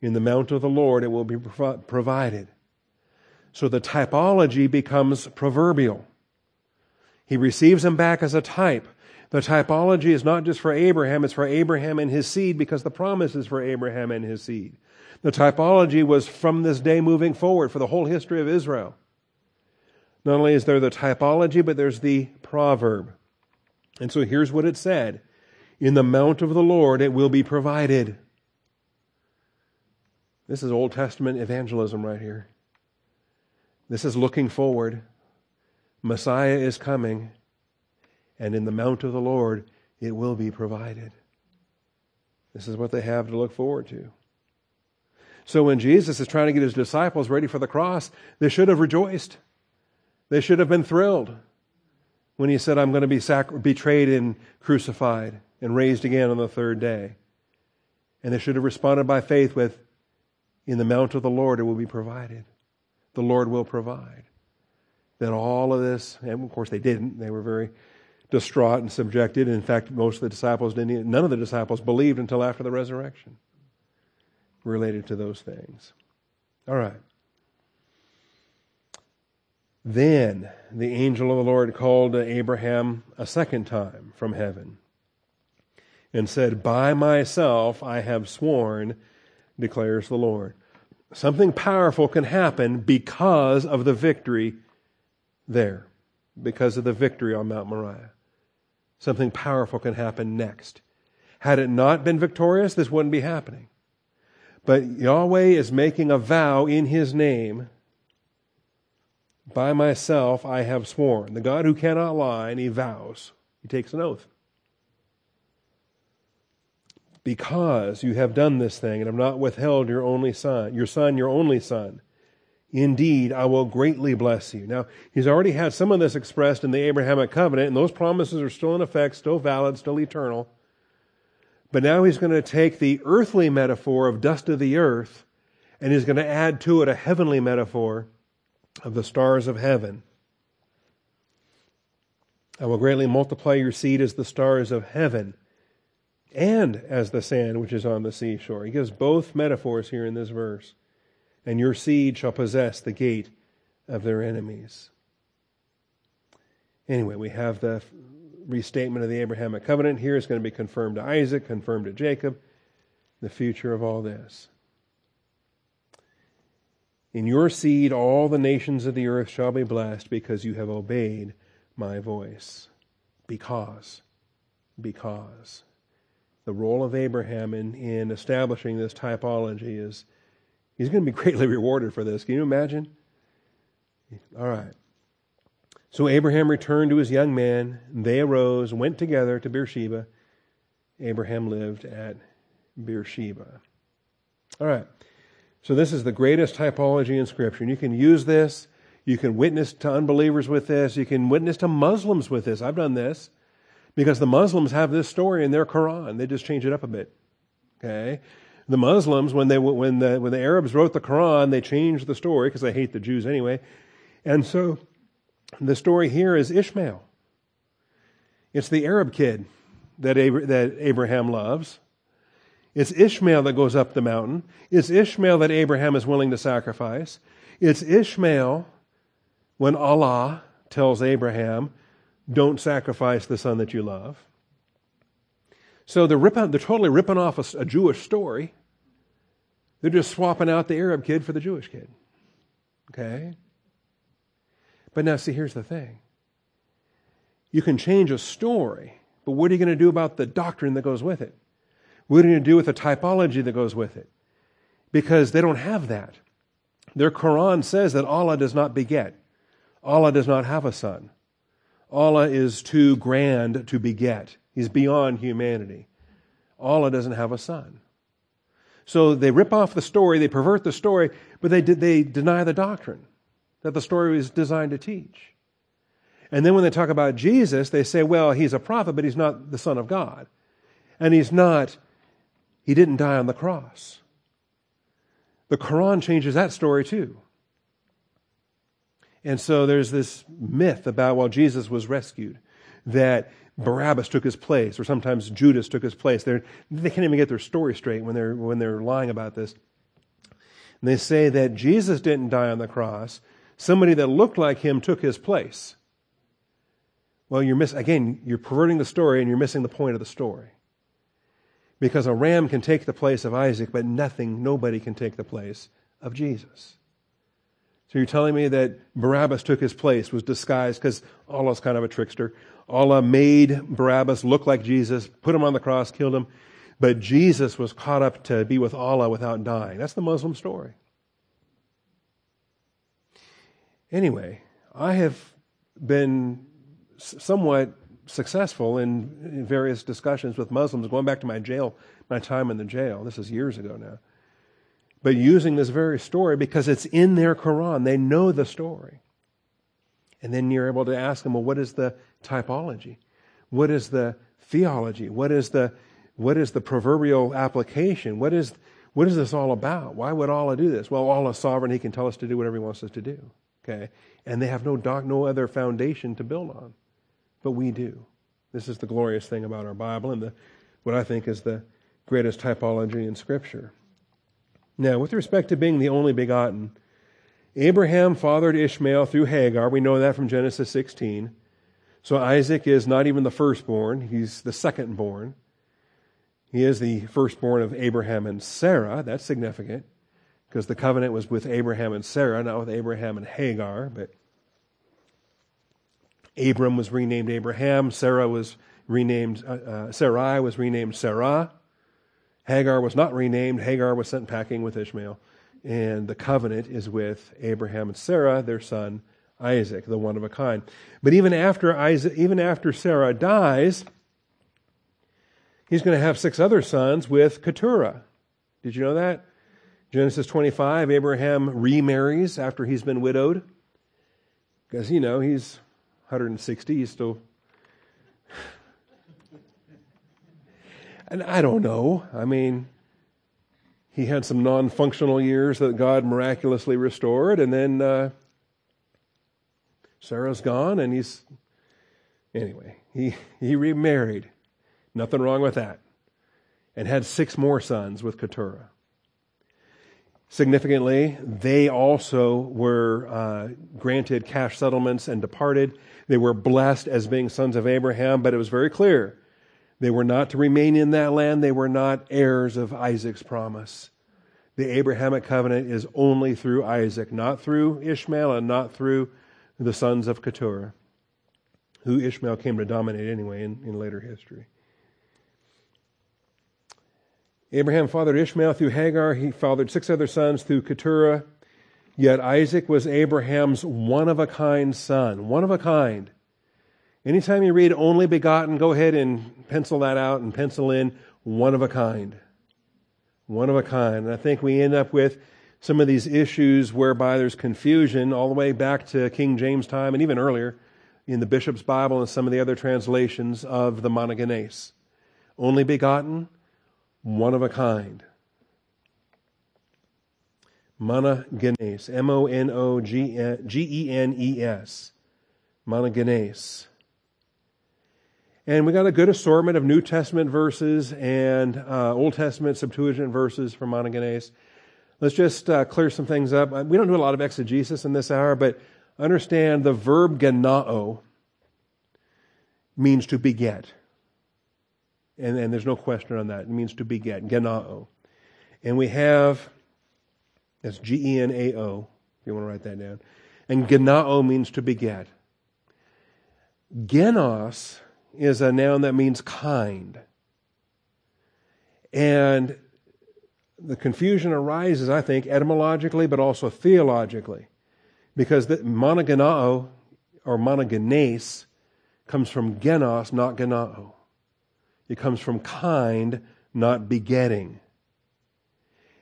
In the mount of the Lord it will be provided. So the typology becomes proverbial. He receives him back as a type. The typology is not just for Abraham, it's for Abraham and his seed because the promise is for Abraham and his seed. The typology was from this day moving forward for the whole history of Israel. Not only is there the typology, but there's the proverb. And so here's what it said In the mount of the Lord it will be provided. This is Old Testament evangelism right here. This is looking forward. Messiah is coming, and in the mount of the Lord it will be provided. This is what they have to look forward to. So when Jesus is trying to get his disciples ready for the cross, they should have rejoiced. They should have been thrilled when he said, I'm going to be sac- betrayed and crucified and raised again on the third day. And they should have responded by faith with, In the mount of the Lord it will be provided. The Lord will provide Then all of this, and of course they didn't, they were very distraught and subjected. In fact, most of the disciples didn't, none of the disciples believed until after the resurrection related to those things. All right. Then the angel of the Lord called to Abraham a second time from heaven and said, By myself I have sworn, declares the Lord. Something powerful can happen because of the victory there because of the victory on Mount Moriah. Something powerful can happen next. Had it not been victorious, this wouldn't be happening. But Yahweh is making a vow in his name. By myself I have sworn. The God who cannot lie, and he vows. He takes an oath. Because you have done this thing and have not withheld your only son, your son, your only son Indeed, I will greatly bless you. Now, he's already had some of this expressed in the Abrahamic covenant, and those promises are still in effect, still valid, still eternal. But now he's going to take the earthly metaphor of dust of the earth, and he's going to add to it a heavenly metaphor of the stars of heaven. I will greatly multiply your seed as the stars of heaven and as the sand which is on the seashore. He gives both metaphors here in this verse and your seed shall possess the gate of their enemies. Anyway, we have the restatement of the Abrahamic covenant here. It's going to be confirmed to Isaac, confirmed to Jacob, the future of all this. In your seed, all the nations of the earth shall be blessed because you have obeyed my voice. Because. Because. The role of Abraham in, in establishing this typology is He's going to be greatly rewarded for this. Can you imagine? All right. So Abraham returned to his young man, they arose, went together to Beersheba, Abraham lived at Beersheba. All right. So this is the greatest typology in Scripture. And you can use this. You can witness to unbelievers with this. You can witness to Muslims with this. I've done this because the Muslims have this story in their Quran. They just change it up a bit. Okay? The Muslims, when, they, when, the, when the Arabs wrote the Quran, they changed the story because they hate the Jews anyway. And so the story here is Ishmael. It's the Arab kid that, Ab- that Abraham loves. It's Ishmael that goes up the mountain. It's Ishmael that Abraham is willing to sacrifice. It's Ishmael when Allah tells Abraham, don't sacrifice the son that you love. So they're, ripping, they're totally ripping off a, a Jewish story. They're just swapping out the Arab kid for the Jewish kid. Okay? But now, see, here's the thing you can change a story, but what are you going to do about the doctrine that goes with it? What are you going to do with the typology that goes with it? Because they don't have that. Their Quran says that Allah does not beget, Allah does not have a son. Allah is too grand to beget. He's beyond humanity. Allah doesn't have a son. So they rip off the story, they pervert the story, but they, they deny the doctrine that the story was designed to teach. And then when they talk about Jesus, they say, well, he's a prophet, but he's not the Son of God. And he's not, he didn't die on the cross. The Quran changes that story too. And so there's this myth about, well, Jesus was rescued, that Barabbas took his place, or sometimes Judas took his place. They're, they can't even get their story straight when they're, when they're lying about this. And they say that Jesus didn't die on the cross. Somebody that looked like him took his place. Well, you're miss, again, you're perverting the story and you're missing the point of the story. Because a ram can take the place of Isaac, but nothing, nobody can take the place of Jesus. So you're telling me that Barabbas took his place, was disguised, because Allah's kind of a trickster. Allah made Barabbas look like Jesus, put him on the cross, killed him, but Jesus was caught up to be with Allah without dying. That's the Muslim story. Anyway, I have been somewhat successful in, various discussions with Muslims, going back to my jail, my time in the jail. This is years ago now. But using this very story because it's in their Quran. They know the story. And then you're able to ask them, well, what is the typology? What is the theology? What is the, what is the proverbial application? What is, what is this all about? Why would Allah do this? Well, Allah sovereign. He can tell us to do whatever He wants us to do. Okay? And they have no, doc, no other foundation to build on. But we do. This is the glorious thing about our Bible and the, what I think is the greatest typology in Scripture. Now, with respect to being the only begotten, Abraham fathered Ishmael through Hagar. We know that from Genesis 16. So Isaac is not even the firstborn, he's the secondborn. He is the firstborn of Abraham and Sarah. That's significant because the covenant was with Abraham and Sarah, not with Abraham and Hagar. But Abram was renamed Abraham. Sarah was renamed, uh, uh, Sarai was renamed Sarah. Hagar was not renamed. Hagar was sent packing with Ishmael. And the covenant is with Abraham and Sarah, their son Isaac, the one of a kind. But even after Isaac, even after Sarah dies, he's going to have six other sons with Keturah. Did you know that? Genesis 25, Abraham remarries after he's been widowed. Because, you know, he's 160, he's still. And I don't know. I mean, he had some non functional years that God miraculously restored, and then uh, Sarah's gone, and he's. Anyway, he, he remarried. Nothing wrong with that. And had six more sons with Keturah. Significantly, they also were uh, granted cash settlements and departed. They were blessed as being sons of Abraham, but it was very clear they were not to remain in that land. They were not heirs of Isaac's promise. The Abrahamic covenant is only through Isaac, not through Ishmael and not through the sons of Keturah, who Ishmael came to dominate anyway in, in later history. Abraham fathered Ishmael through Hagar. He fathered six other sons through Keturah. Yet Isaac was Abraham's one of a kind son, one of a kind. Anytime you read only begotten, go ahead and pencil that out and pencil in one of a kind. One of a kind. And I think we end up with some of these issues whereby there's confusion all the way back to King James time and even earlier in the Bishop's Bible and some of the other translations of the monogenes. Only begotten, one of a kind. Monogenes. M O N O G E N E S. Monogenes. And we got a good assortment of New Testament verses and uh, Old Testament Septuagint verses from monogenes. Let's just uh, clear some things up. Uh, we don't do a lot of exegesis in this hour, but understand the verb genao means to beget. And, and there's no question on that. It means to beget, genao. And we have, that's G E N A O, if you want to write that down. And genao means to beget. Genos is a noun that means kind. And the confusion arises, I think, etymologically, but also theologically. Because the monogenao, or monogenes, comes from genos, not genao. It comes from kind, not begetting.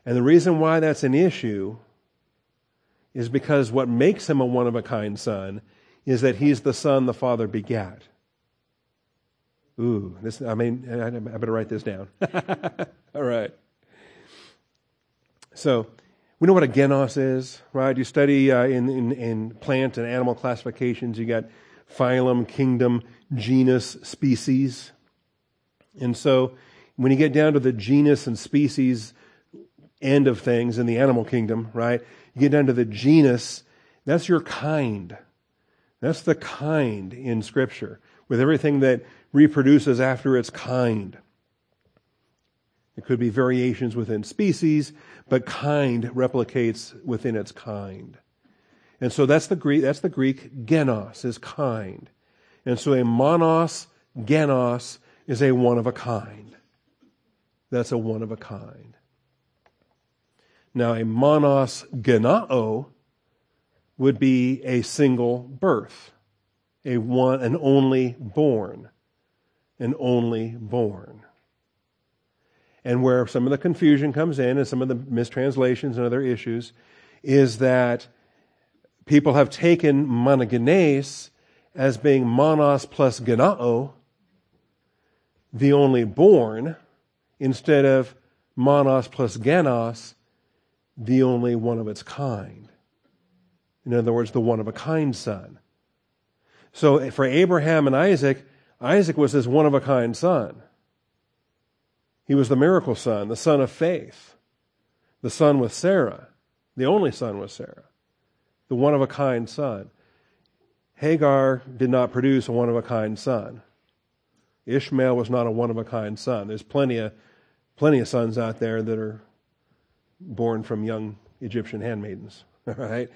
And the reason why that's an issue is because what makes him a one of a kind son is that he's the son the father begat. Ooh, this, I mean, I better write this down. All right. So, we know what a genos is, right? You study uh, in, in, in plant and animal classifications, you got phylum, kingdom, genus, species. And so, when you get down to the genus and species end of things in the animal kingdom, right? You get down to the genus, that's your kind. That's the kind in Scripture, with everything that reproduces after its kind. It could be variations within species, but kind replicates within its kind. And so that's the Greek, that's the Greek genos, is kind. And so a monos, genos, is a one of a kind. That's a one of a kind. Now a monos genao would be a single birth, a one, an only born and only born. And where some of the confusion comes in and some of the mistranslations and other issues is that people have taken monogenes as being monos plus genao, the only born, instead of monos plus genos, the only one of its kind. In other words, the one of a kind son. So for Abraham and Isaac, Isaac was his one of a kind son. He was the miracle son, the son of faith, the son with Sarah, the only son with Sarah, the one of a kind son. Hagar did not produce a one of a kind son. Ishmael was not a one of a kind son. There's plenty of plenty of sons out there that are born from young Egyptian handmaidens. Right?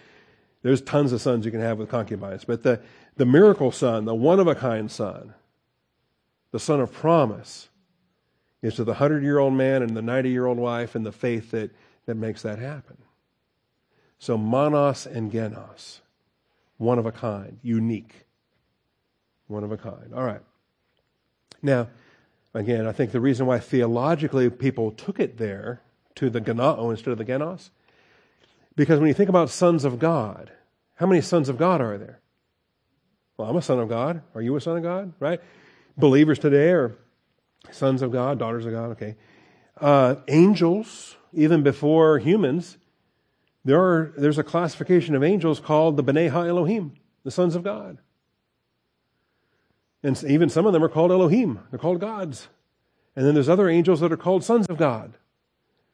There's tons of sons you can have with concubines. But the, the miracle son, the one of a kind son, the son of promise, is to the 100 year old man and the 90 year old wife and the faith that, that makes that happen. So, monos and genos, one of a kind, unique. One of a kind. All right. Now, again, I think the reason why theologically people took it there to the genao instead of the genos, because when you think about sons of God, how many sons of God are there? Well, I'm a son of God. Are you a son of God? Right? Believers today are sons of God, daughters of God, okay. Uh, angels, even before humans, there are, there's a classification of angels called the B'nai Ha-Elohim, the sons of God. And even some of them are called Elohim. They're called gods. And then there's other angels that are called sons of God.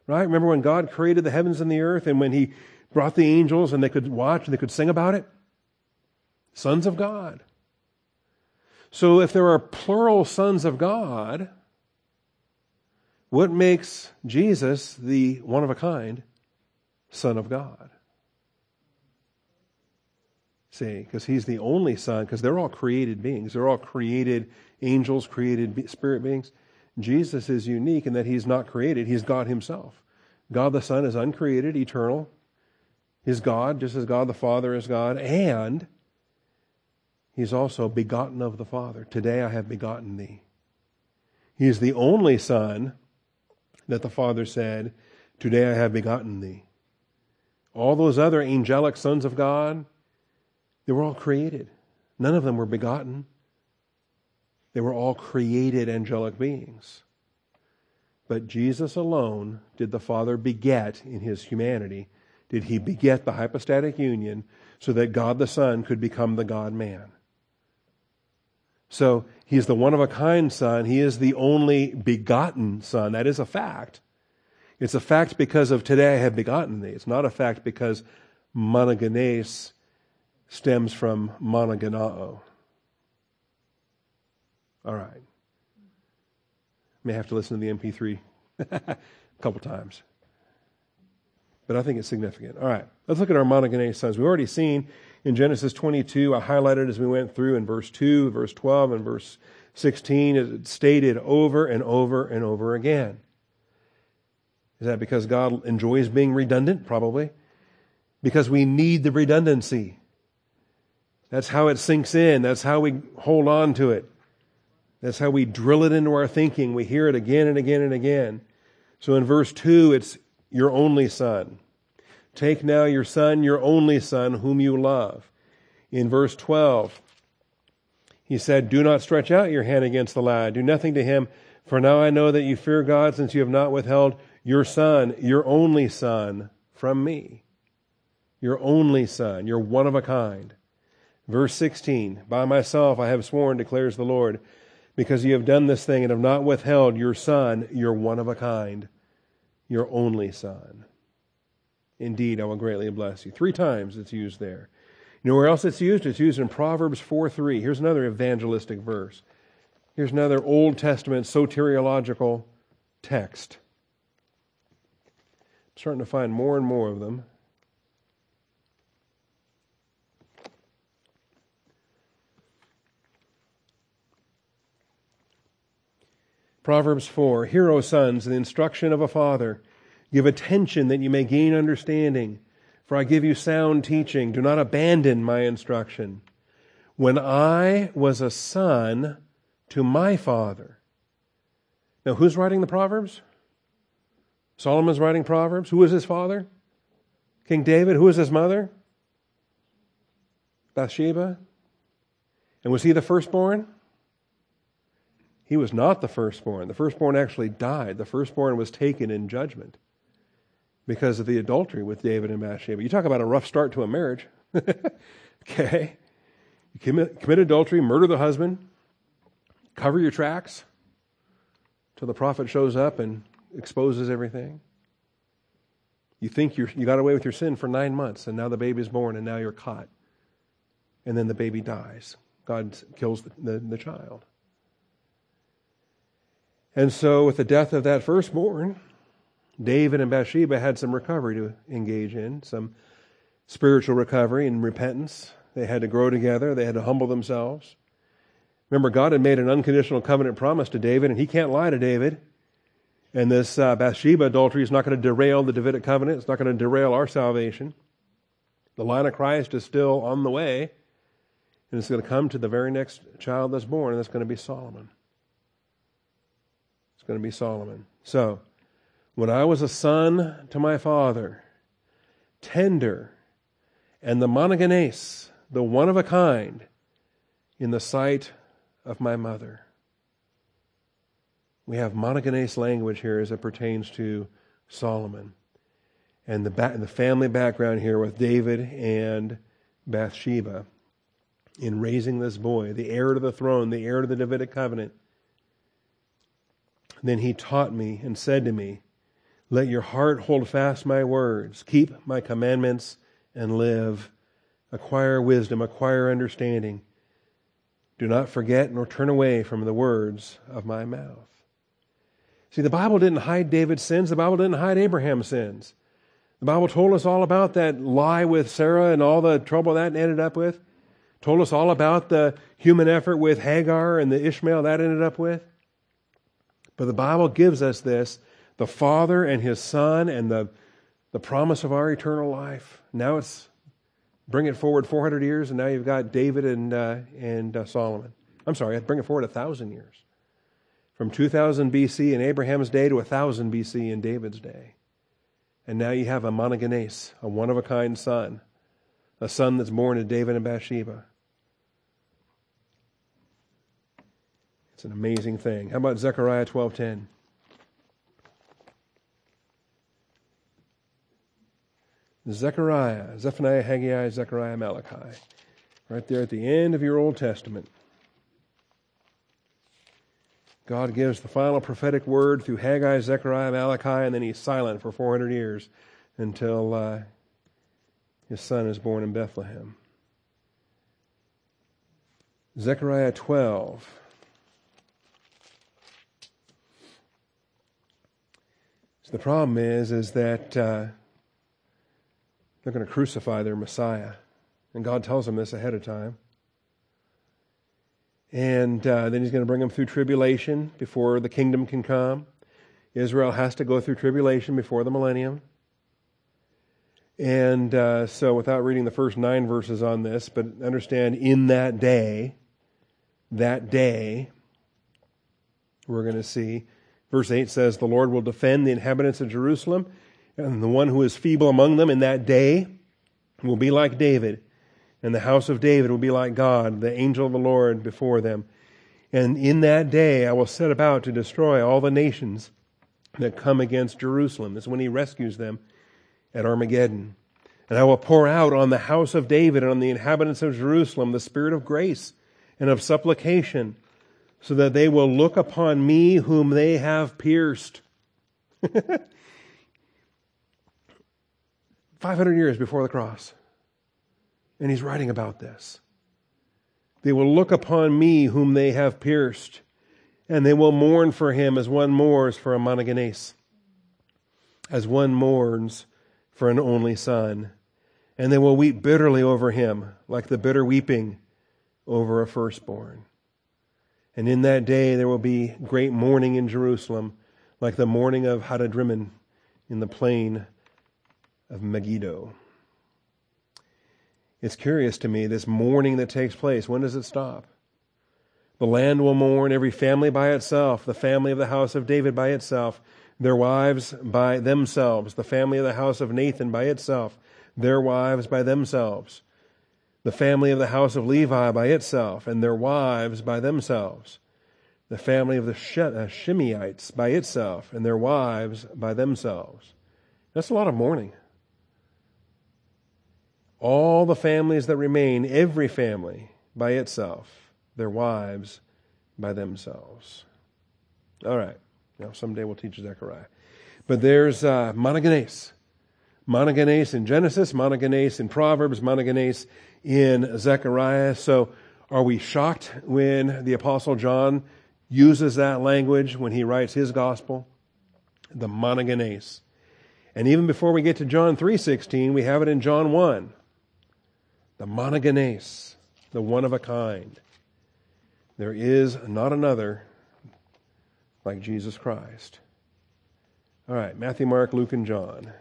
Right? Remember when God created the heavens and the earth and when he brought the angels and they could watch and they could sing about it? Sons of God. So if there are plural sons of God, what makes Jesus the one of a kind Son of God? See, because he's the only Son, because they're all created beings. They're all created angels, created spirit beings. Jesus is unique in that he's not created, he's God himself. God the Son is uncreated, eternal. He's God, just as God the Father is God, and He's also begotten of the Father. Today I have begotten thee. He is the only Son that the Father said, Today I have begotten thee. All those other angelic sons of God, they were all created. None of them were begotten. They were all created angelic beings. But Jesus alone did the Father beget in his humanity. Did he beget the hypostatic union so that God the Son could become the God man? So he's the one of a kind Son. He is the only begotten Son. That is a fact. It's a fact because of today I have begotten thee. It's not a fact because monogenes stems from monogenao. All right. May have to listen to the MP3 a couple times. But I think it's significant. All right. Let's look at our monogenes sons. We've already seen in Genesis 22, I highlighted as we went through in verse 2, verse 12, and verse 16, it's stated over and over and over again. Is that because God enjoys being redundant? Probably. Because we need the redundancy. That's how it sinks in. That's how we hold on to it. That's how we drill it into our thinking. We hear it again and again and again. So in verse 2, it's your only son. Take now your son, your only son, whom you love. In verse 12, he said, Do not stretch out your hand against the lad. Do nothing to him, for now I know that you fear God, since you have not withheld your son, your only son, from me. Your only son, you're one of a kind. Verse 16, By myself I have sworn, declares the Lord, because you have done this thing and have not withheld your son, your one of a kind, your only son. Indeed, I will greatly bless you. Three times it's used there. You know where else it's used? It's used in Proverbs 4 3. Here's another evangelistic verse. Here's another Old Testament soteriological text I'm starting to find more and more of them. Proverbs 4 Hear, O sons, the instruction of a father. Give attention that you may gain understanding. For I give you sound teaching. Do not abandon my instruction. When I was a son to my father. Now, who's writing the Proverbs? Solomon's writing Proverbs. Who is his father? King David. Who is his mother? Bathsheba. And was he the firstborn? He was not the firstborn. The firstborn actually died. The firstborn was taken in judgment because of the adultery with David and Bathsheba. You talk about a rough start to a marriage. okay? You commit, commit adultery, murder the husband, cover your tracks till the prophet shows up and exposes everything. You think you you got away with your sin for nine months, and now the baby's born, and now you're caught. And then the baby dies. God kills the, the, the child. And so, with the death of that firstborn, David and Bathsheba had some recovery to engage in, some spiritual recovery and repentance. They had to grow together, they had to humble themselves. Remember, God had made an unconditional covenant promise to David, and he can't lie to David. And this uh, Bathsheba adultery is not going to derail the Davidic covenant. It's not going to derail our salvation. The line of Christ is still on the way, and it's going to come to the very next child that's born, and it's going to be Solomon. It's going to be Solomon. So, when I was a son to my father, tender, and the monogenes, the one of a kind, in the sight of my mother. We have monogenes language here as it pertains to Solomon. And the, the family background here with David and Bathsheba in raising this boy, the heir to the throne, the heir to the Davidic covenant. Then he taught me and said to me, Let your heart hold fast my words, keep my commandments, and live. Acquire wisdom, acquire understanding. Do not forget nor turn away from the words of my mouth. See, the Bible didn't hide David's sins, the Bible didn't hide Abraham's sins. The Bible told us all about that lie with Sarah and all the trouble that ended up with. Told us all about the human effort with Hagar and the Ishmael that ended up with. But the Bible gives us this the Father and His Son and the, the promise of our eternal life. Now it's Bring it forward 400 years, and now you've got David and, uh, and uh, Solomon. I'm sorry, bring it forward 1,000 years. From 2000 BC in Abraham's day to 1000 BC in David's day. And now you have a monogenes, a one of a kind son, a son that's born to David and Bathsheba. It's an amazing thing. How about Zechariah 12:10? Zechariah, Zephaniah, Haggai, Zechariah, Malachi. Right there at the end of your Old Testament. God gives the final prophetic word through Haggai, Zechariah, Malachi, and then he's silent for 400 years until uh, his son is born in Bethlehem. Zechariah 12. So the problem is, is that uh, they're going to crucify their Messiah, and God tells them this ahead of time. And uh, then he's going to bring them through tribulation before the kingdom can come. Israel has to go through tribulation before the millennium. And uh, so, without reading the first nine verses on this, but understand in that day, that day, we're going to see, verse 8 says, The Lord will defend the inhabitants of Jerusalem, and the one who is feeble among them in that day will be like David and the house of David will be like God, the angel of the Lord before them. And in that day I will set about to destroy all the nations that come against Jerusalem. This is when he rescues them at Armageddon. And I will pour out on the house of David and on the inhabitants of Jerusalem the spirit of grace and of supplication, so that they will look upon me whom they have pierced. 500 years before the cross. And he's writing about this. They will look upon me whom they have pierced, and they will mourn for him as one mourns for a monogenes, as one mourns for an only son. And they will weep bitterly over him, like the bitter weeping over a firstborn. And in that day there will be great mourning in Jerusalem, like the mourning of Hadadrimmon in the plain of Megiddo. It's curious to me, this mourning that takes place, when does it stop? The land will mourn, every family by itself, the family of the house of David by itself, their wives by themselves, the family of the house of Nathan by itself, their wives by themselves, the family of the house of Levi by itself, and their wives by themselves, the family of the uh, Shimeites by itself, and their wives by themselves. That's a lot of mourning all the families that remain, every family by itself, their wives by themselves. All right. Now, someday we'll teach Zechariah. But there's uh, monogenes. Monogenes in Genesis, monogenes in Proverbs, monogenes in Zechariah. So, are we shocked when the Apostle John uses that language when he writes his gospel? The monogenes. And even before we get to John 3:16, we have it in John 1 the monogenes, the one of a kind. There is not another like Jesus Christ. All right, Matthew, Mark, Luke, and John.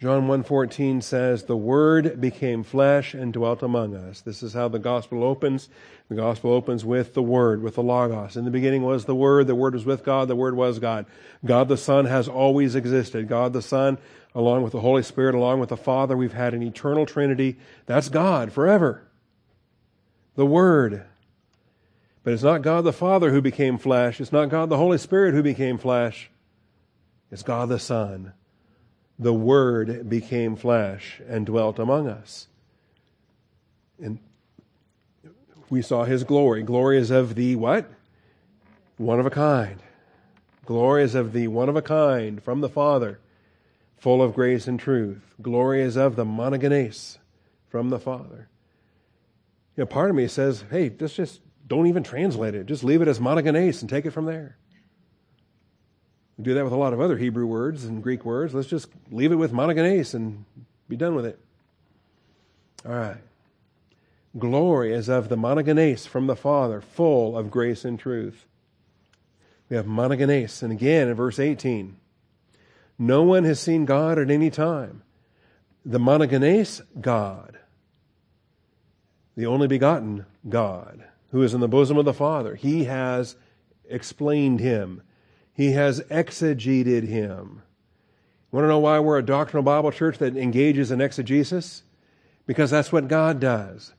John 1:14 says the word became flesh and dwelt among us. This is how the gospel opens. The gospel opens with the word, with the logos. In the beginning was the word, the word was with God, the word was God. God the Son has always existed. God the Son along with the Holy Spirit, along with the Father, we've had an eternal trinity. That's God forever. The word. But it's not God the Father who became flesh. It's not God the Holy Spirit who became flesh. It's God the Son the Word became flesh and dwelt among us. And we saw his glory. Glory is of the what? One of a kind. Glory is of the one of a kind from the Father, full of grace and truth. Glory is of the monogenes from the Father. You know, part of me says, hey, just, just don't even translate it. Just leave it as monogenes and take it from there. We do that with a lot of other Hebrew words and Greek words. Let's just leave it with monogenes and be done with it. All right. Glory is of the monogenes from the Father, full of grace and truth. We have monogenes. And again in verse 18, no one has seen God at any time. The monogenes God, the only begotten God, who is in the bosom of the Father, he has explained him. He has exegeted him. Want to know why we're a doctrinal Bible church that engages in exegesis? Because that's what God does.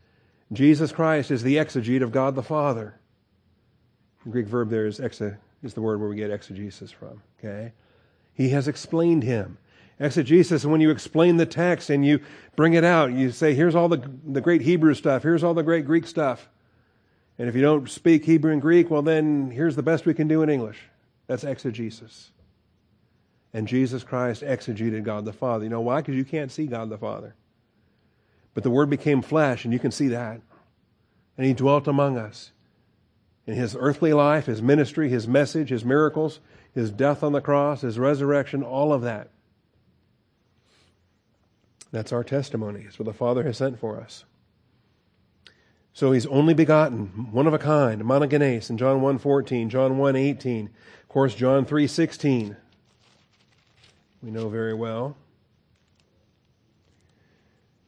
Jesus Christ is the exegete of God the Father. The Greek verb there is exe, is the word where we get exegesis from. Okay? He has explained him. Exegesis, when you explain the text and you bring it out, you say, here's all the, the great Hebrew stuff, here's all the great Greek stuff. And if you don't speak Hebrew and Greek, well, then here's the best we can do in English. That's exegesis. And Jesus Christ exegeted God the Father. You know why? Because you can't see God the Father. But the Word became flesh, and you can see that. And He dwelt among us. In His earthly life, His ministry, His message, His miracles, His death on the cross, His resurrection, all of that. That's our testimony. It's what the Father has sent for us. So he's only begotten, one of a kind, monogenes in John 1.14, John 1.18, of course John 3.16. We know very well.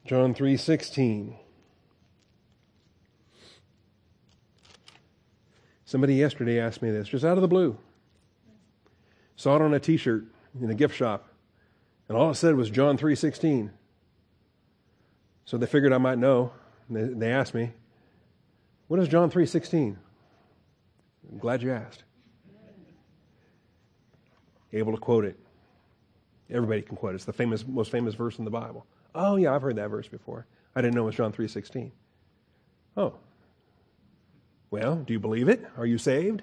John 3:16 Somebody yesterday asked me this just out of the blue. Saw it on a t-shirt in a gift shop. And all it said was John 3:16. So they figured I might know. They, they asked me, "What is John 3:16?" I'm glad you asked. Able to quote it. Everybody can quote it. It's the famous, most famous verse in the Bible. Oh, yeah, I've heard that verse before. I didn't know it was John 3.16. Oh. Well, do you believe it? Are you saved?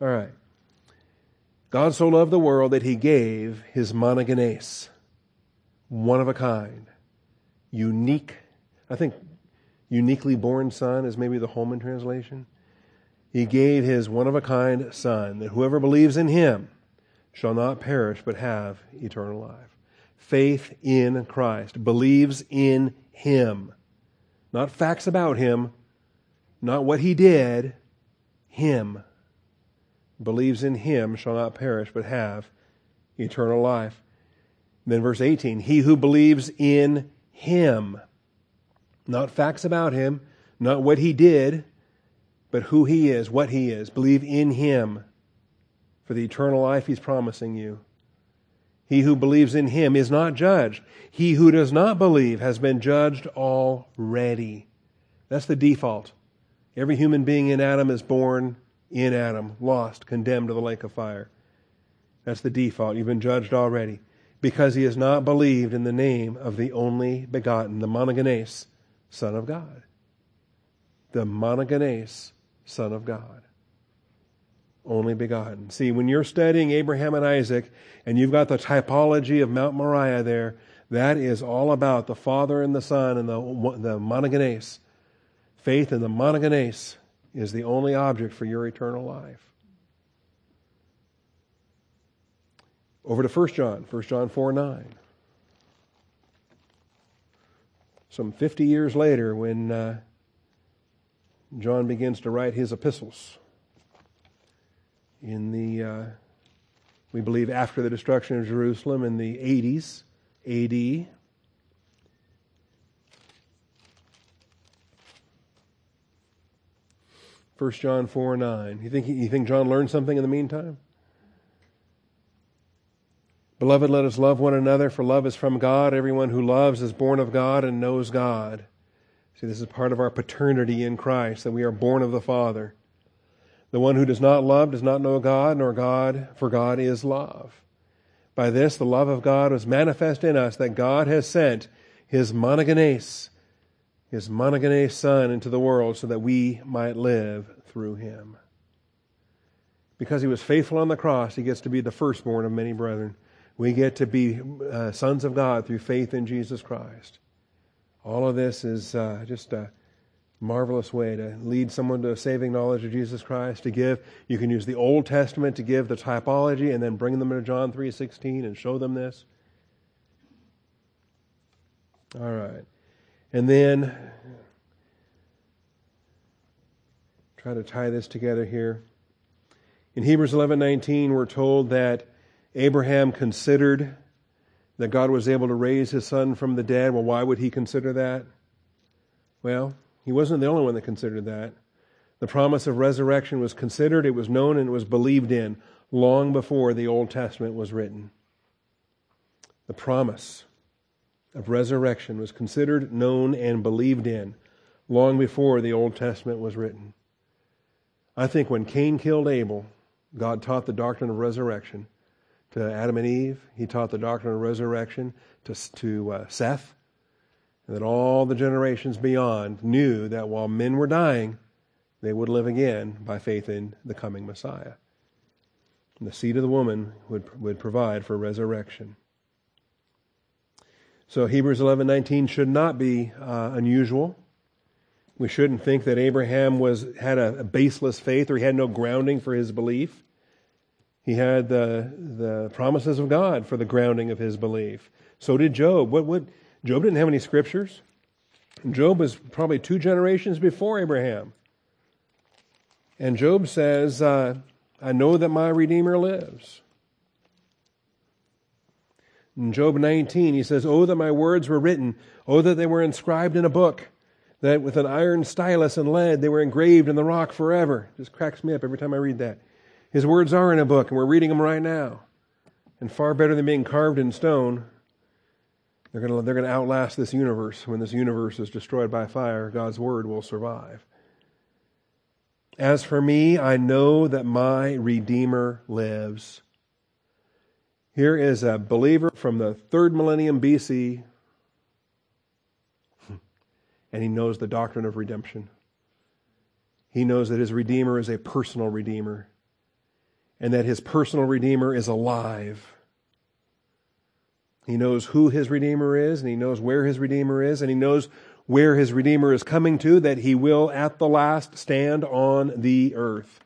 All right. God so loved the world that he gave his monogenes, one of a kind, unique, I think uniquely born son is maybe the Holman translation. He gave his one of a kind son that whoever believes in him shall not perish but have eternal life. Faith in Christ, believes in Him. Not facts about Him, not what He did, Him. Believes in Him shall not perish but have eternal life. Then verse 18 He who believes in Him, not facts about Him, not what He did, but who He is, what He is. Believe in Him for the eternal life he's promising you. He who believes in him is not judged. He who does not believe has been judged already. That's the default. Every human being in Adam is born in Adam, lost, condemned to the lake of fire. That's the default. You've been judged already because he has not believed in the name of the only begotten, the monogenes, Son of God. The monogenes, Son of God only begotten. See, when you're studying Abraham and Isaac and you've got the typology of Mount Moriah there, that is all about the Father and the Son and the, the monogenes. Faith in the monogenes is the only object for your eternal life. Over to 1 John, 1 John 4 9. Some 50 years later, when uh, John begins to write his epistles, in the, uh, we believe, after the destruction of Jerusalem in the 80s AD. First John 4 9. You think, you think John learned something in the meantime? Beloved, let us love one another, for love is from God. Everyone who loves is born of God and knows God. See, this is part of our paternity in Christ, that we are born of the Father. The one who does not love does not know God, nor God, for God is love. By this, the love of God was manifest in us, that God has sent his monogenes, his monogenes Son into the world so that we might live through him. Because he was faithful on the cross, he gets to be the firstborn of many brethren. We get to be uh, sons of God through faith in Jesus Christ. All of this is uh, just a marvelous way to lead someone to a saving knowledge of Jesus Christ, to give. You can use the Old Testament to give the typology and then bring them to John 3.16 and show them this. All right. And then try to tie this together here. In Hebrews 11:19 we're told that Abraham considered that God was able to raise his son from the dead. Well, why would he consider that? Well, he wasn't the only one that considered that. The promise of resurrection was considered, it was known, and it was believed in long before the Old Testament was written. The promise of resurrection was considered, known, and believed in long before the Old Testament was written. I think when Cain killed Abel, God taught the doctrine of resurrection to Adam and Eve. He taught the doctrine of resurrection to, to uh, Seth. And that all the generations beyond knew that while men were dying, they would live again by faith in the coming Messiah. And the seed of the woman would, would provide for resurrection. So Hebrews 11:19 should not be uh, unusual. We shouldn't think that Abraham was had a, a baseless faith or he had no grounding for his belief. He had the, the promises of God for the grounding of his belief. So did Job. What, what, Job didn't have any scriptures. Job was probably two generations before Abraham. And Job says, uh, I know that my Redeemer lives. In Job 19, he says, Oh, that my words were written. Oh, that they were inscribed in a book. That with an iron stylus and lead they were engraved in the rock forever. Just cracks me up every time I read that. His words are in a book, and we're reading them right now. And far better than being carved in stone, they're going to, they're going to outlast this universe. When this universe is destroyed by fire, God's word will survive. As for me, I know that my Redeemer lives. Here is a believer from the third millennium BC, and he knows the doctrine of redemption. He knows that his Redeemer is a personal Redeemer and that his personal Redeemer is alive. He knows who his Redeemer is, and he knows where his Redeemer is, and he knows where his Redeemer is coming to, that he will at the last stand on the earth.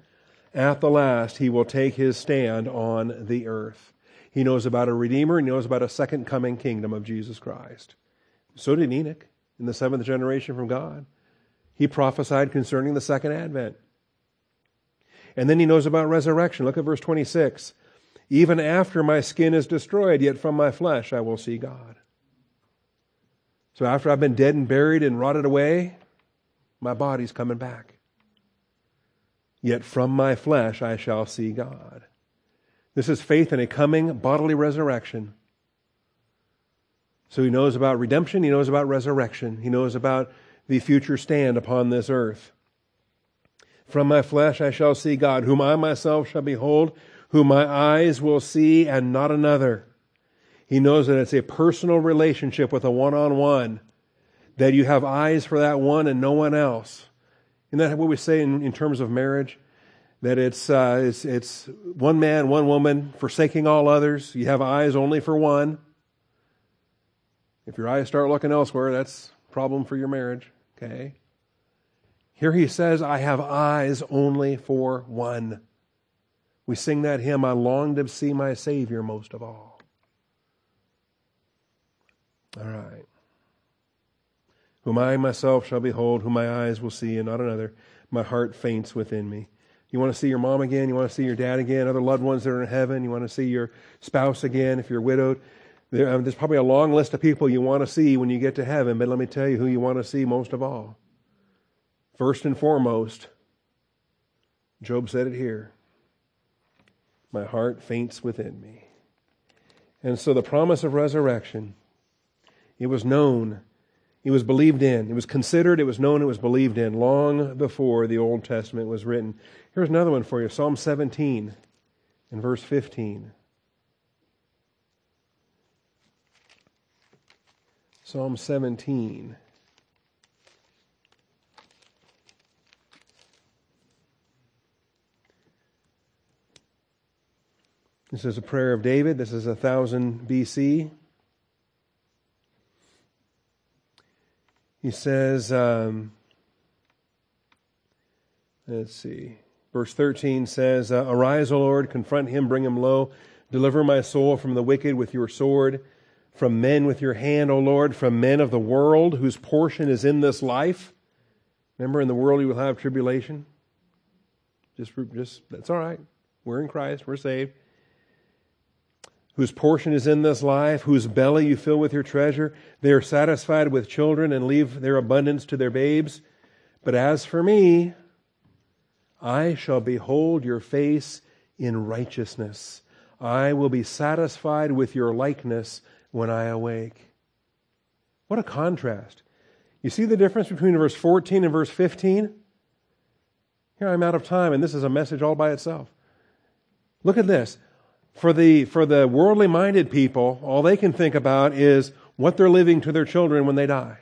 At the last, he will take his stand on the earth. He knows about a Redeemer, he knows about a second coming kingdom of Jesus Christ. So did Enoch in the seventh generation from God. He prophesied concerning the second advent. And then he knows about resurrection. Look at verse 26. Even after my skin is destroyed, yet from my flesh I will see God. So after I've been dead and buried and rotted away, my body's coming back. Yet from my flesh I shall see God. This is faith in a coming bodily resurrection. So he knows about redemption, he knows about resurrection, he knows about the future stand upon this earth. From my flesh I shall see God, whom I myself shall behold, whom my eyes will see, and not another. He knows that it's a personal relationship with a one on one, that you have eyes for that one and no one else. Isn't that what we say in, in terms of marriage? That it's, uh, it's, it's one man, one woman, forsaking all others. You have eyes only for one. If your eyes start looking elsewhere, that's a problem for your marriage. Okay? Here he says, I have eyes only for one. We sing that hymn, I long to see my Savior most of all. All right. Whom I myself shall behold, whom my eyes will see, and not another. My heart faints within me. You want to see your mom again? You want to see your dad again? Other loved ones that are in heaven? You want to see your spouse again if you're widowed? There, um, there's probably a long list of people you want to see when you get to heaven, but let me tell you who you want to see most of all. First and foremost, Job said it here My heart faints within me. And so the promise of resurrection, it was known, it was believed in, it was considered, it was known, it was believed in long before the Old Testament was written. Here's another one for you Psalm 17 and verse 15. Psalm 17. This is a prayer of David. This is 1000 BC. He says, um, let's see, verse 13 says, uh, Arise, O Lord, confront him, bring him low, deliver my soul from the wicked with your sword, from men with your hand, O Lord, from men of the world whose portion is in this life. Remember, in the world you will have tribulation. Just, just that's all right. We're in Christ, we're saved. Whose portion is in this life, whose belly you fill with your treasure. They are satisfied with children and leave their abundance to their babes. But as for me, I shall behold your face in righteousness. I will be satisfied with your likeness when I awake. What a contrast. You see the difference between verse 14 and verse 15? Here I'm out of time, and this is a message all by itself. Look at this. For the, for the worldly minded people, all they can think about is what they're leaving to their children when they die.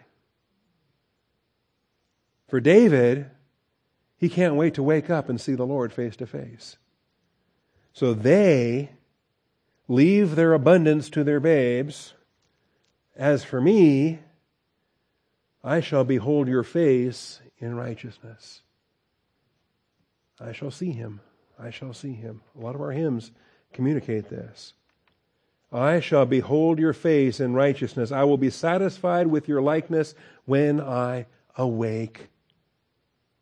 For David, he can't wait to wake up and see the Lord face to face. So they leave their abundance to their babes. As for me, I shall behold your face in righteousness. I shall see him. I shall see him. A lot of our hymns communicate this. I shall behold your face in righteousness. I will be satisfied with your likeness when I awake.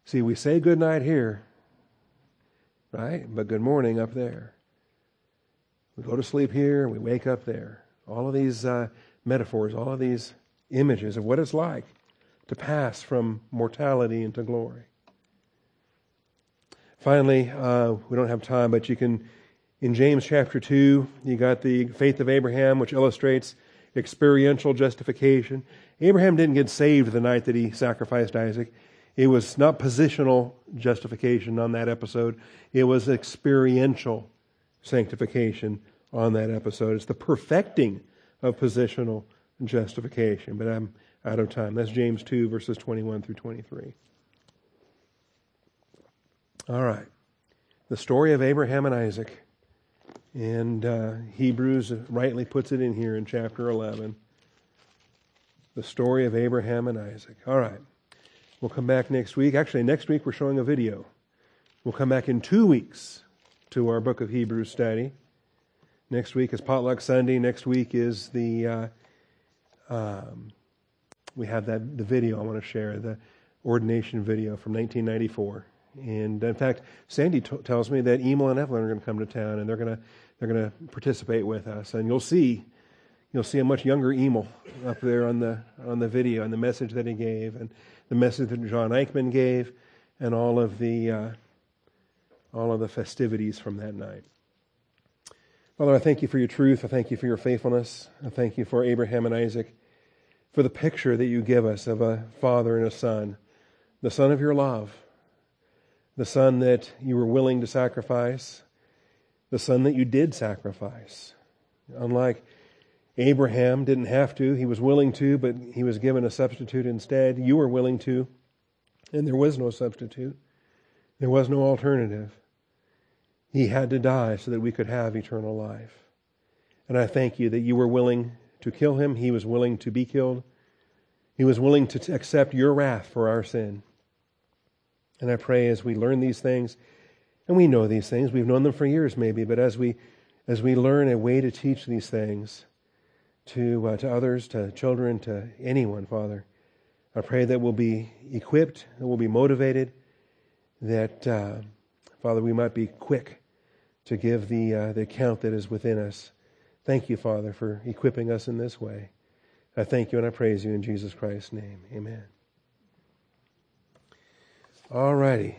See, we say good night here, right? But good morning up there. We go to sleep here we wake up there. All of these uh, metaphors, all of these images of what it's like to pass from mortality into glory. Finally, uh, we don't have time, but you can, in James chapter 2, you got the faith of Abraham, which illustrates experiential justification. Abraham didn't get saved the night that he sacrificed Isaac. It was not positional justification on that episode, it was experiential sanctification on that episode. It's the perfecting of positional justification. But I'm out of time. That's James 2, verses 21 through 23. All right. The story of Abraham and Isaac. And uh, Hebrews rightly puts it in here in chapter 11. The story of Abraham and Isaac. All right. We'll come back next week. Actually, next week we're showing a video. We'll come back in two weeks to our book of Hebrews study. Next week is Potluck Sunday. Next week is the, uh, um, we have that the video I want to share, the ordination video from 1994. And in fact, Sandy t- tells me that Emil and Evelyn are going to come to town, and they're going to they're going to participate with us. And you'll see you'll see a much younger Emil up there on the on the video and the message that he gave, and the message that John Eichmann gave, and all of the uh, all of the festivities from that night. Father, I thank you for your truth. I thank you for your faithfulness. I thank you for Abraham and Isaac, for the picture that you give us of a father and a son, the son of your love the son that you were willing to sacrifice, the son that you did sacrifice. Unlike Abraham didn't have to, he was willing to, but he was given a substitute instead. You were willing to, and there was no substitute. There was no alternative. He had to die so that we could have eternal life. And I thank you that you were willing to kill him. He was willing to be killed. He was willing to accept your wrath for our sin. And I pray as we learn these things, and we know these things, we've known them for years maybe, but as we as we learn a way to teach these things to uh, to others, to children, to anyone, Father, I pray that we'll be equipped, that we'll be motivated, that uh, Father, we might be quick to give the uh, the account that is within us. Thank you, Father, for equipping us in this way. I thank you and I praise you in Jesus Christ's name. Amen. All righty.